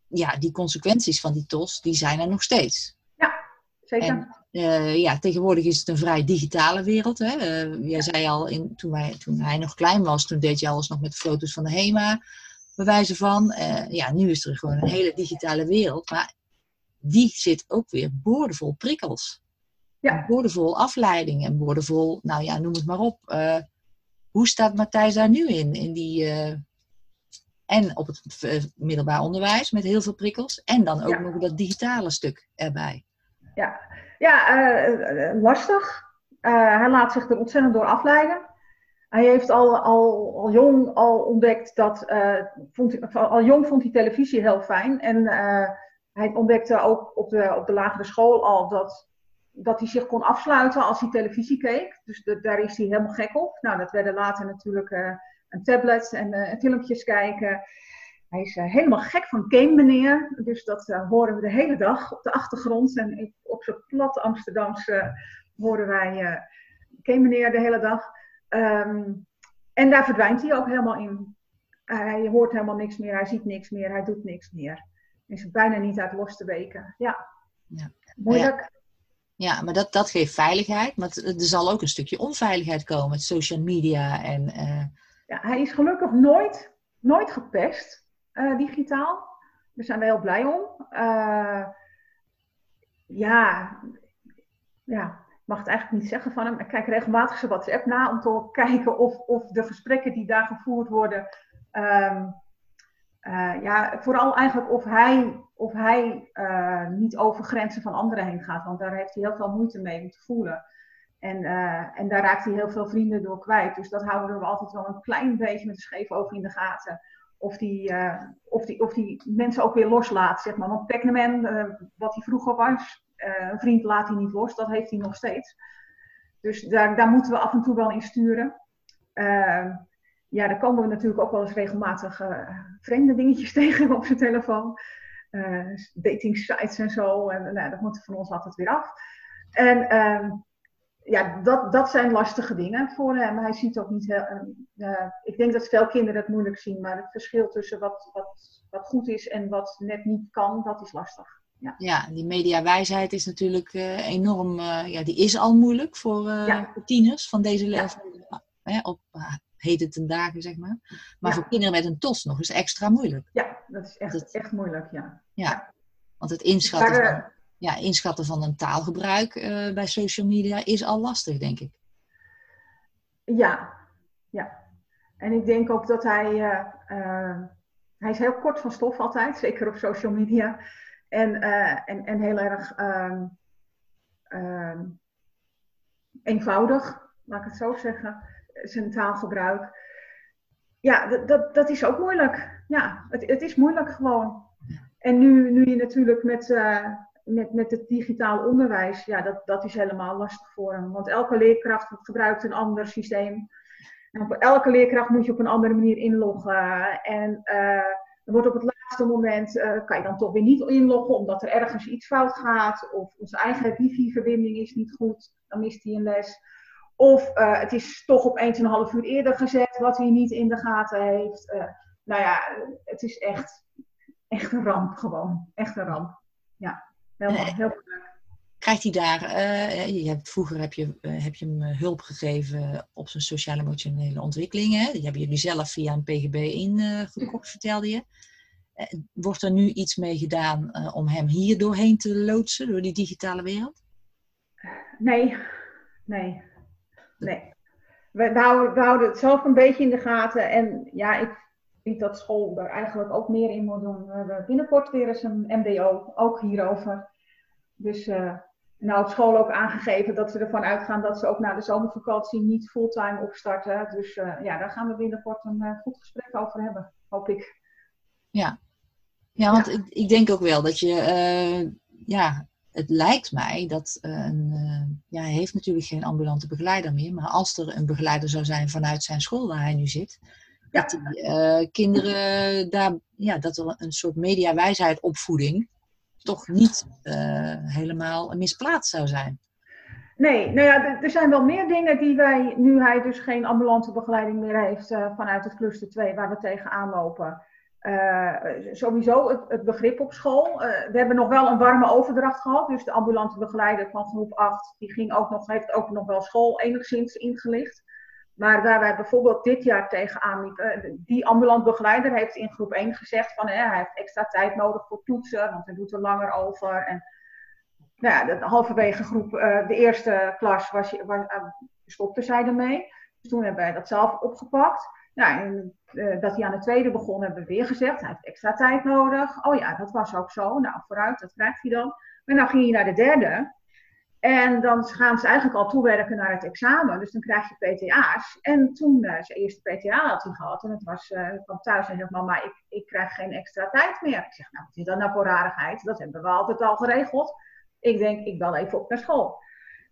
ja. die consequenties van die TOS, die zijn er nog steeds. Ja, zeker. En, uh, ja, tegenwoordig is het een vrij digitale wereld. Hè? Uh, jij zei al, in, toen, wij, toen hij nog klein was, toen deed je alles nog met foto's van de HEMA, bewijzen van. ja, nu is er gewoon een hele digitale wereld. Maar die zit ook weer boordevol prikkels. Ja. Boordevol afleiding en boordevol, nou ja, noem het maar op hoe staat Matthijs daar nu in? in die, uh, en op het uh, middelbaar onderwijs met heel veel prikkels. En dan ook nog dat digitale stuk erbij. Ja, ja uh, lastig. hij laat zich er ontzettend door afleiden. Hij heeft al, al, al jong al ontdekt dat. vond, al jong vond hij televisie heel fijn. En hij ontdekte ook op de, op de lagere school al dat dat hij zich kon afsluiten als hij televisie keek. Dus daar is hij helemaal gek op. Nou, dat werden later natuurlijk uh, een tablet en uh, filmpjes kijken. Hij is uh, helemaal gek van game meneer. Dus dat horen we de hele dag op de achtergrond. En op zo'n plat Amsterdamse horen wij game meneer de hele dag. Um, en daar verdwijnt hij ook helemaal in. hij hoort helemaal niks meer, hij ziet niks meer, hij doet niks meer. Hij is bijna niet uit los te weken. Ja, ja. moeilijk. Ja, maar dat, dat geeft veiligheid. Maar er zal ook een stukje onveiligheid komen met social media. En, uh... ja, hij is gelukkig nooit, nooit gepest uh, digitaal. Daar zijn we heel blij om. Uh, ja, ja, mag het eigenlijk niet zeggen van hem. Ik kijk regelmatig zijn WhatsApp na om te kijken of, of de gesprekken die daar gevoerd worden. Um, ja, vooral eigenlijk of hij of hij uh, niet over grenzen van anderen heen gaat. Want daar heeft hij heel veel moeite mee om te voelen. En, uh, en daar raakt hij heel veel vrienden door kwijt. Dus dat houden we altijd wel een klein beetje met een scheef oog in de gaten. Of die, of, die, of die mensen ook weer loslaat, zeg maar. Want Pac-Man, wat hij vroeger was, een vriend laat hij niet los, dat heeft hij nog steeds. Dus daar, daar moeten we af en toe wel in sturen. Ja, daar komen we natuurlijk ook wel eens regelmatig vreemde dingetjes tegen op zijn telefoon uh, dating sites en zo. En nou, dat moet van ons altijd weer af. En uh, ja, dat, dat zijn lastige dingen voor hem. Hij ziet ook niet heel. Uh, ik denk dat veel kinderen het moeilijk zien, maar het verschil tussen wat, wat, wat goed is en wat net niet kan, dat is lastig. Ja, ja die mediawijsheid is natuurlijk uh, enorm. Uh, ja, die is al moeilijk voor, ja. voor tieners van deze leeftijd. Ja. op heet het ten dagen, zeg maar. Maar voor kinderen met een tos nog is extra moeilijk. Ja, dat is echt, echt moeilijk, ja. Ja, want het inschatten, van, ja, inschatten van een taalgebruik uh, bij social media is al lastig, denk ik. Ja, ja. En ik denk ook dat hij, uh, uh, hij is heel kort van stof altijd, zeker op social media. En, en, en heel erg ehm, ehm, eenvoudig, laat ik het zo zeggen zijn taalgebruik. Ja, dat, dat, is ook moeilijk. Ja, het, het is moeilijk gewoon. En nu, nu je natuurlijk met, uh, met, met het digitaal onderwijs, ja, dat, dat is helemaal lastig voor hem. Want elke leerkracht gebruikt een ander systeem. En voor elke leerkracht moet je op een andere manier inloggen. En uh, wordt op het laatste moment, uh, kan je dan toch weer niet inloggen, omdat er ergens iets fout gaat. Of onze eigen wifi-verbinding is niet goed, dan mist hij een les. Of uh, het is toch op 1,5 uur eerder gezet, wat hij niet in de gaten heeft. Uh, nou ja, het is echt, echt een ramp gewoon. Echt een ramp. Ja, helemaal, heel leuk. Krijgt hij daar, uh, je hebt, vroeger heb je, heb je hem hulp gegeven op zijn sociaal-emotionele ontwikkelingen. Die hebben jullie zelf via een PGB ingekocht, vertelde je. wordt er nu iets mee gedaan om hem hier doorheen te loodsen, door die digitale wereld? Nee, nee nee. We, houden, het zelf een beetje in de gaten. En ja, ik vind dat school er eigenlijk ook meer in moet doen. We hebben binnenkort weer eens een MBO, ook hierover. Dus uh, nou heeft school ook aangegeven dat ze ervan uitgaan dat ze ook na de zomervakantie niet fulltime opstarten. Dus uh, ja, daar gaan we binnenkort een uh, goed gesprek over hebben, hoop ik. Ja, ja want Ik, ik denk ook wel dat je, ja, het lijkt mij dat een, uh, ja, hij heeft natuurlijk geen ambulante begeleider meer, maar als er een begeleider zou zijn vanuit zijn school waar hij nu zit, ja. dat die uh, kinderen daar, ja, dat er een soort mediawijsheid opvoeding toch niet uh, helemaal misplaatst zou zijn. Nee, nou ja, er zijn wel meer dingen die wij, nu hij dus geen ambulante begeleiding meer heeft vanuit het cluster 2, waar we tegenaan lopen. Uh, sowieso het, begrip op school. Uh, we hebben nog wel een warme overdracht gehad. Dus de ambulante begeleider van groep 8, die ging ook nog, heeft ook nog wel school enigszins ingelicht. Maar waar wij bijvoorbeeld dit jaar tegenaan liepen, die ambulant begeleider heeft in groep 1 gezegd van hij heeft extra tijd nodig voor toetsen, want hij doet er langer over. En nou ja, de, halverwege groep, de eerste klas was, was, stopte zij ermee. Dus toen hebben wij dat zelf opgepakt. Nou, uh, dat hij aan de tweede begon, hebben we weer gezegd. Hij heeft extra tijd nodig. Oh ja, dat was ook zo. Nou, vooruit, dat krijgt hij dan. Maar dan ging hij naar de derde. En dan gaan ze eigenlijk al toewerken naar het examen. Dus dan krijg je PTA's. En toen, uh, zijn eerste PTA had hij gehad. En het was, uh, kwam thuis en zei, mama, ik, ik krijg geen extra tijd meer. Ik zeg, nou, wat is dat nou voor rarigheid? Dat hebben we altijd al geregeld. Ik denk, ik bel even op naar school.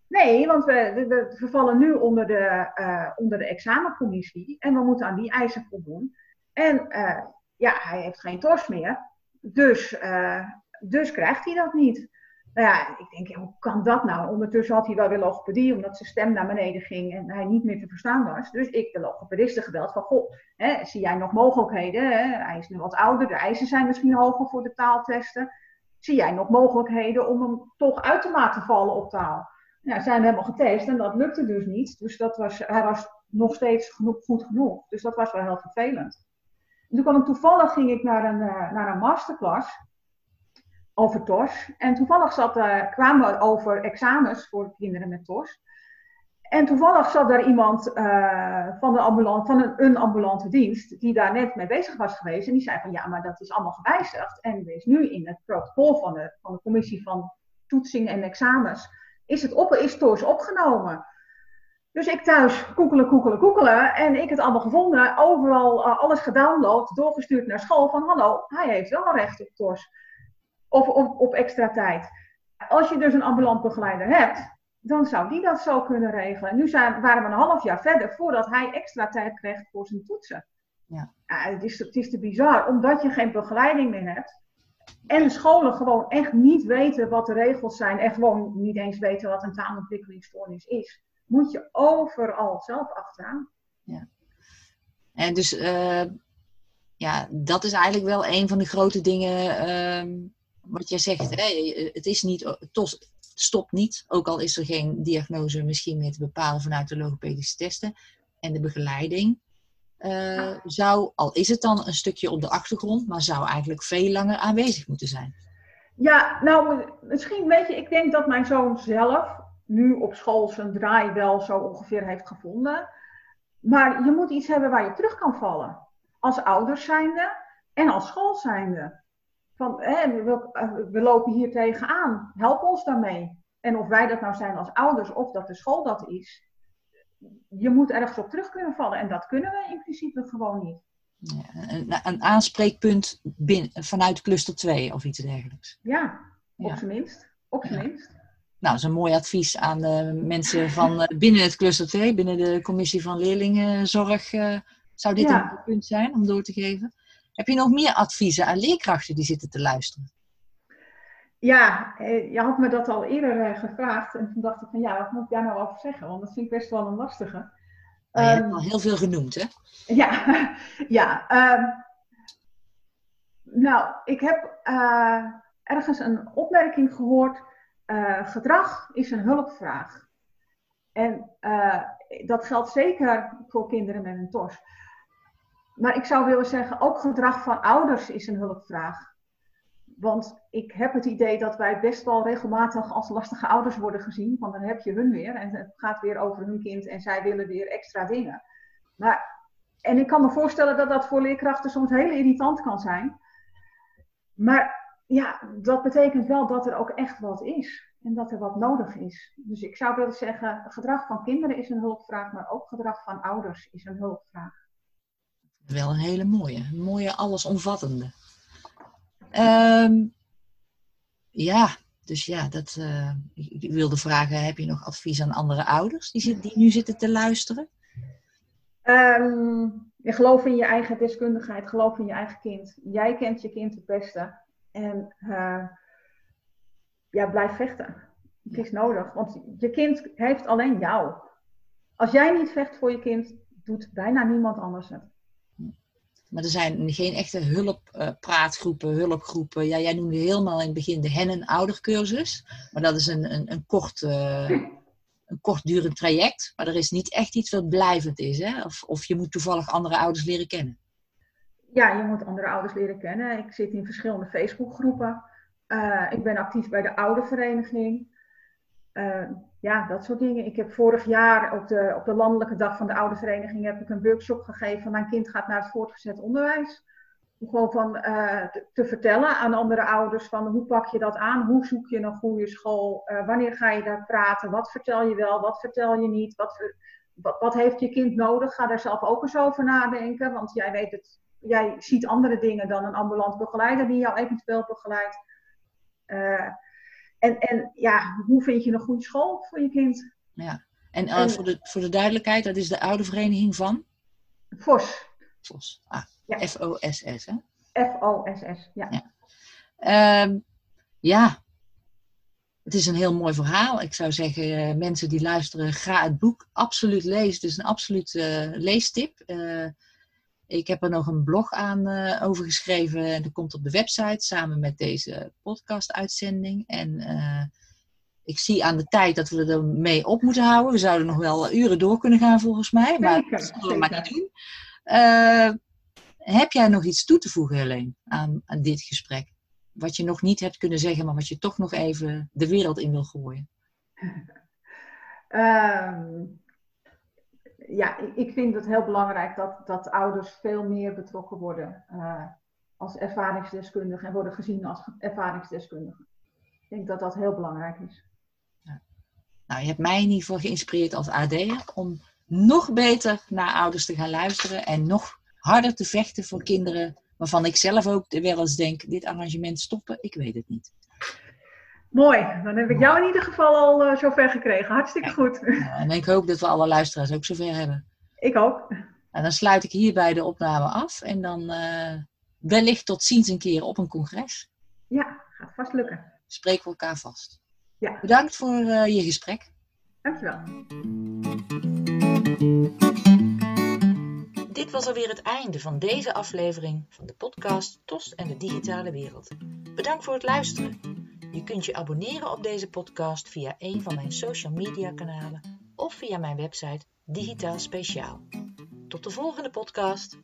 Nee, want we, we, vallen nu onder de, uh, onder de examencommissie en we moeten aan die eisen voldoen. En uh, ja, hij heeft geen tors meer, dus, uh, dus krijgt hij dat niet. Nou ja, ik denk, hoe kan dat nou? Ondertussen had hij wel weer logopedie, omdat zijn stem naar beneden ging en hij niet meer te verstaan was. Dus ik de logopediste gebeld van, goh, hè, zie jij nog mogelijkheden? Hij is nu wat ouder, de eisen zijn misschien hoger voor de taaltesten. Zie jij nog mogelijkheden om hem toch uit te laten vallen op taal? Ja, zijn we helemaal getest en dat lukte dus niet. Dus dat was, hij was nog steeds genoeg, goed genoeg. Dus dat was wel heel vervelend. En toen kwam ik toevallig ging ik naar een, uh, naar een masterclass over TOS. En toevallig zat, uh, kwamen we over examens voor kinderen met TOS. En toevallig zat daar iemand uh, van, de ambulant, van een, een, ambulante dienst, die daar net mee bezig was geweest. En die zei van ja, maar dat is allemaal gewijzigd. En er is nu in het protocol van de, van de commissie van toetsing en examens is het op, is opgenomen. Dus ik thuis koekelen, koekelen, koekelen. En ik het allemaal gevonden. Overal uh, alles gedownload, doorgestuurd naar school. Van hallo, hij heeft wel recht op TOS. Of op, op extra tijd. Als je dus een ambulant begeleider hebt, dan zou die dat zo kunnen regelen. nu zijn, waren we een half jaar verder voordat hij extra tijd kreeg voor zijn toetsen. Ja. ja het, is, het is te bizar, omdat je geen begeleiding meer hebt en scholen gewoon echt niet weten wat de regels zijn en gewoon niet eens weten wat een taalontwikkelingsstoornis is. moet je overal zelf achteraan. Ja. En dus uh, ja, dat is eigenlijk wel een van de grote dingen uh, wat jij zegt. Hè? Het is niet, tos, stopt niet, ook al is er geen diagnose misschien meer te bepalen vanuit de logopedische testen en de begeleiding. Uh, zou, al is het dan een stukje op de achtergrond, maar zou eigenlijk veel langer aanwezig moeten zijn. Ja, nou, misschien weet je, ik denk dat mijn zoon zelf nu op school zijn draai wel zo ongeveer heeft gevonden. Maar je moet iets hebben waar je terug kan vallen. Als ouders zijnde en als school zijnde. Van, hè, we, eh, we lopen hier tegenaan, help ons daarmee. En of wij dat nou zijn als ouders of dat de school dat is, je moet ergens op terug kunnen vallen. En dat kunnen we in principe gewoon niet. Ja, een, een, aanspreekpunt binnen, vanuit cluster 2 of iets dergelijks. Ja, op zijn minst. Op zijn minst. Nou, dat is een mooi advies aan de mensen van eh, binnen het cluster 2, binnen de commissie van leerlingenzorg. Uh, zou dit een punt zijn om door te geven? Heb je nog meer adviezen aan leerkrachten die zitten te luisteren? Ja, eh, je had me dat al eerder gevraagd. En toen dacht ik van ja, wat moet ik daar nou over zeggen? Want dat vind ik best wel een lastige. je hebt ehm, al heel veel genoemd, hè? Ja, ja. Um, nou, ik heb uh, ergens een opmerking gehoord uh, gedrag is een hulpvraag. En uh, dat geldt zeker voor kinderen met een TOS. Maar ik zou willen zeggen, ook gedrag van ouders is een hulpvraag. Want ik heb het idee dat wij best wel regelmatig als lastige ouders worden gezien. Want dan heb je hun weer en het gaat weer over hun kind en zij willen weer extra dingen. Maar, en ik kan me voorstellen dat dat voor leerkrachten soms heel irritant kan zijn. Maar ja, dat betekent wel dat er ook echt wat is. En dat er wat nodig is. Dus ik zou willen zeggen, gedrag van kinderen is een hulpvraag, maar ook gedrag van ouders is een hulpvraag. Wel een hele mooie, mooie allesomvattende. Um, ja, dus ja, dat, uh, ik wilde vragen, heb je nog advies aan andere ouders die, die nu zitten te luisteren? Um, geloof in je eigen deskundigheid, geloof in je eigen kind. Jij kent je kind het beste. En uh, ja, blijf vechten. Het is nodig, want je kind heeft alleen jou. Als jij niet vecht voor je kind, doet bijna niemand anders het. Maar er zijn geen echte hulppraatgroepen, hulpgroepen. Ja, jij noemde helemaal in het begin de hennen-oudercursus. Maar dat is een, een, een kort, uh, een kortdurend traject. Maar er is niet echt iets wat blijvend is. Hè? Of, of je moet toevallig andere ouders leren kennen. Ja, je moet andere ouders leren kennen. Ik zit in verschillende Facebookgroepen. Uh, ik ben actief bij de oudervereniging. Ja, dat soort dingen. Ik heb vorig jaar op de, op de landelijke dag van de oudervereniging heb ik een workshop gegeven. Mijn kind gaat naar het voortgezet onderwijs. Om gewoon van, uh, te, te, vertellen aan andere ouders van hoe pak je dat aan? Hoe zoek je een goede school? wanneer ga je daar praten? Wat vertel je wel? Wat vertel je niet? Wat, wat, wat heeft je kind nodig? Ga daar zelf ook eens over nadenken. Want jij weet het, jij ziet andere dingen dan een ambulant begeleider die jou eventueel begeleidt. Uh, en, en ja, hoe vind je een goede school voor je kind? Ja, en, uh, en voor, de, voor de duidelijkheid, dat is de oude vereniging van? FOS. FOS, ah, ja. F-O-S-S, hè? F-O-S-S, ja. Ja. Um, ja, het is een heel mooi verhaal. Ik zou zeggen, uh, mensen die luisteren, ga het boek absoluut lezen. Het is een absoluut uh, leestip. Uh, ik heb er nog een blog aan uh, over geschreven. En dat komt op de website samen met deze podcast-uitzending. En uh, ik zie aan de tijd dat we er mee op moeten houden. We zouden nog wel uren door kunnen gaan volgens mij. Maar dat zullen we maar niet doen. Uh, heb jij nog iets toe te voegen, Helene, aan, aan dit gesprek? Wat je nog niet hebt kunnen zeggen, maar wat je toch nog even de wereld in wil gooien? Um, ja, ik vind het heel belangrijk dat, dat ouders veel meer betrokken worden uh, als ervaringsdeskundigen en worden gezien als ervaringsdeskundigen. Ik denk dat dat heel belangrijk is. Ja. Nou, je hebt mij in ieder geval geïnspireerd als AD'er om nog beter naar ouders te gaan luisteren en nog harder te vechten voor kinderen waarvan ik zelf ook wel eens denk, dit arrangement stoppen, ik weet het niet. Mooi, dan heb ik jou in ieder geval al uh, zover gekregen. Hartstikke goed. en ik hoop dat we alle luisteraars ook zover hebben. Ik ook. En dan sluit ik hierbij de opname af en dan uh, wellicht tot ziens een keer op een congres. Ja, gaat vast lukken. Spreken we elkaar vast. Ja. Bedankt voor uh, je gesprek. Dankjewel. Dit was alweer het einde van deze aflevering van de podcast TOS en de digitale wereld. Bedankt voor het luisteren. Je kunt je abonneren op deze podcast via een van mijn social media kanalen of via mijn website Digitaal Speciaal. Tot de volgende podcast.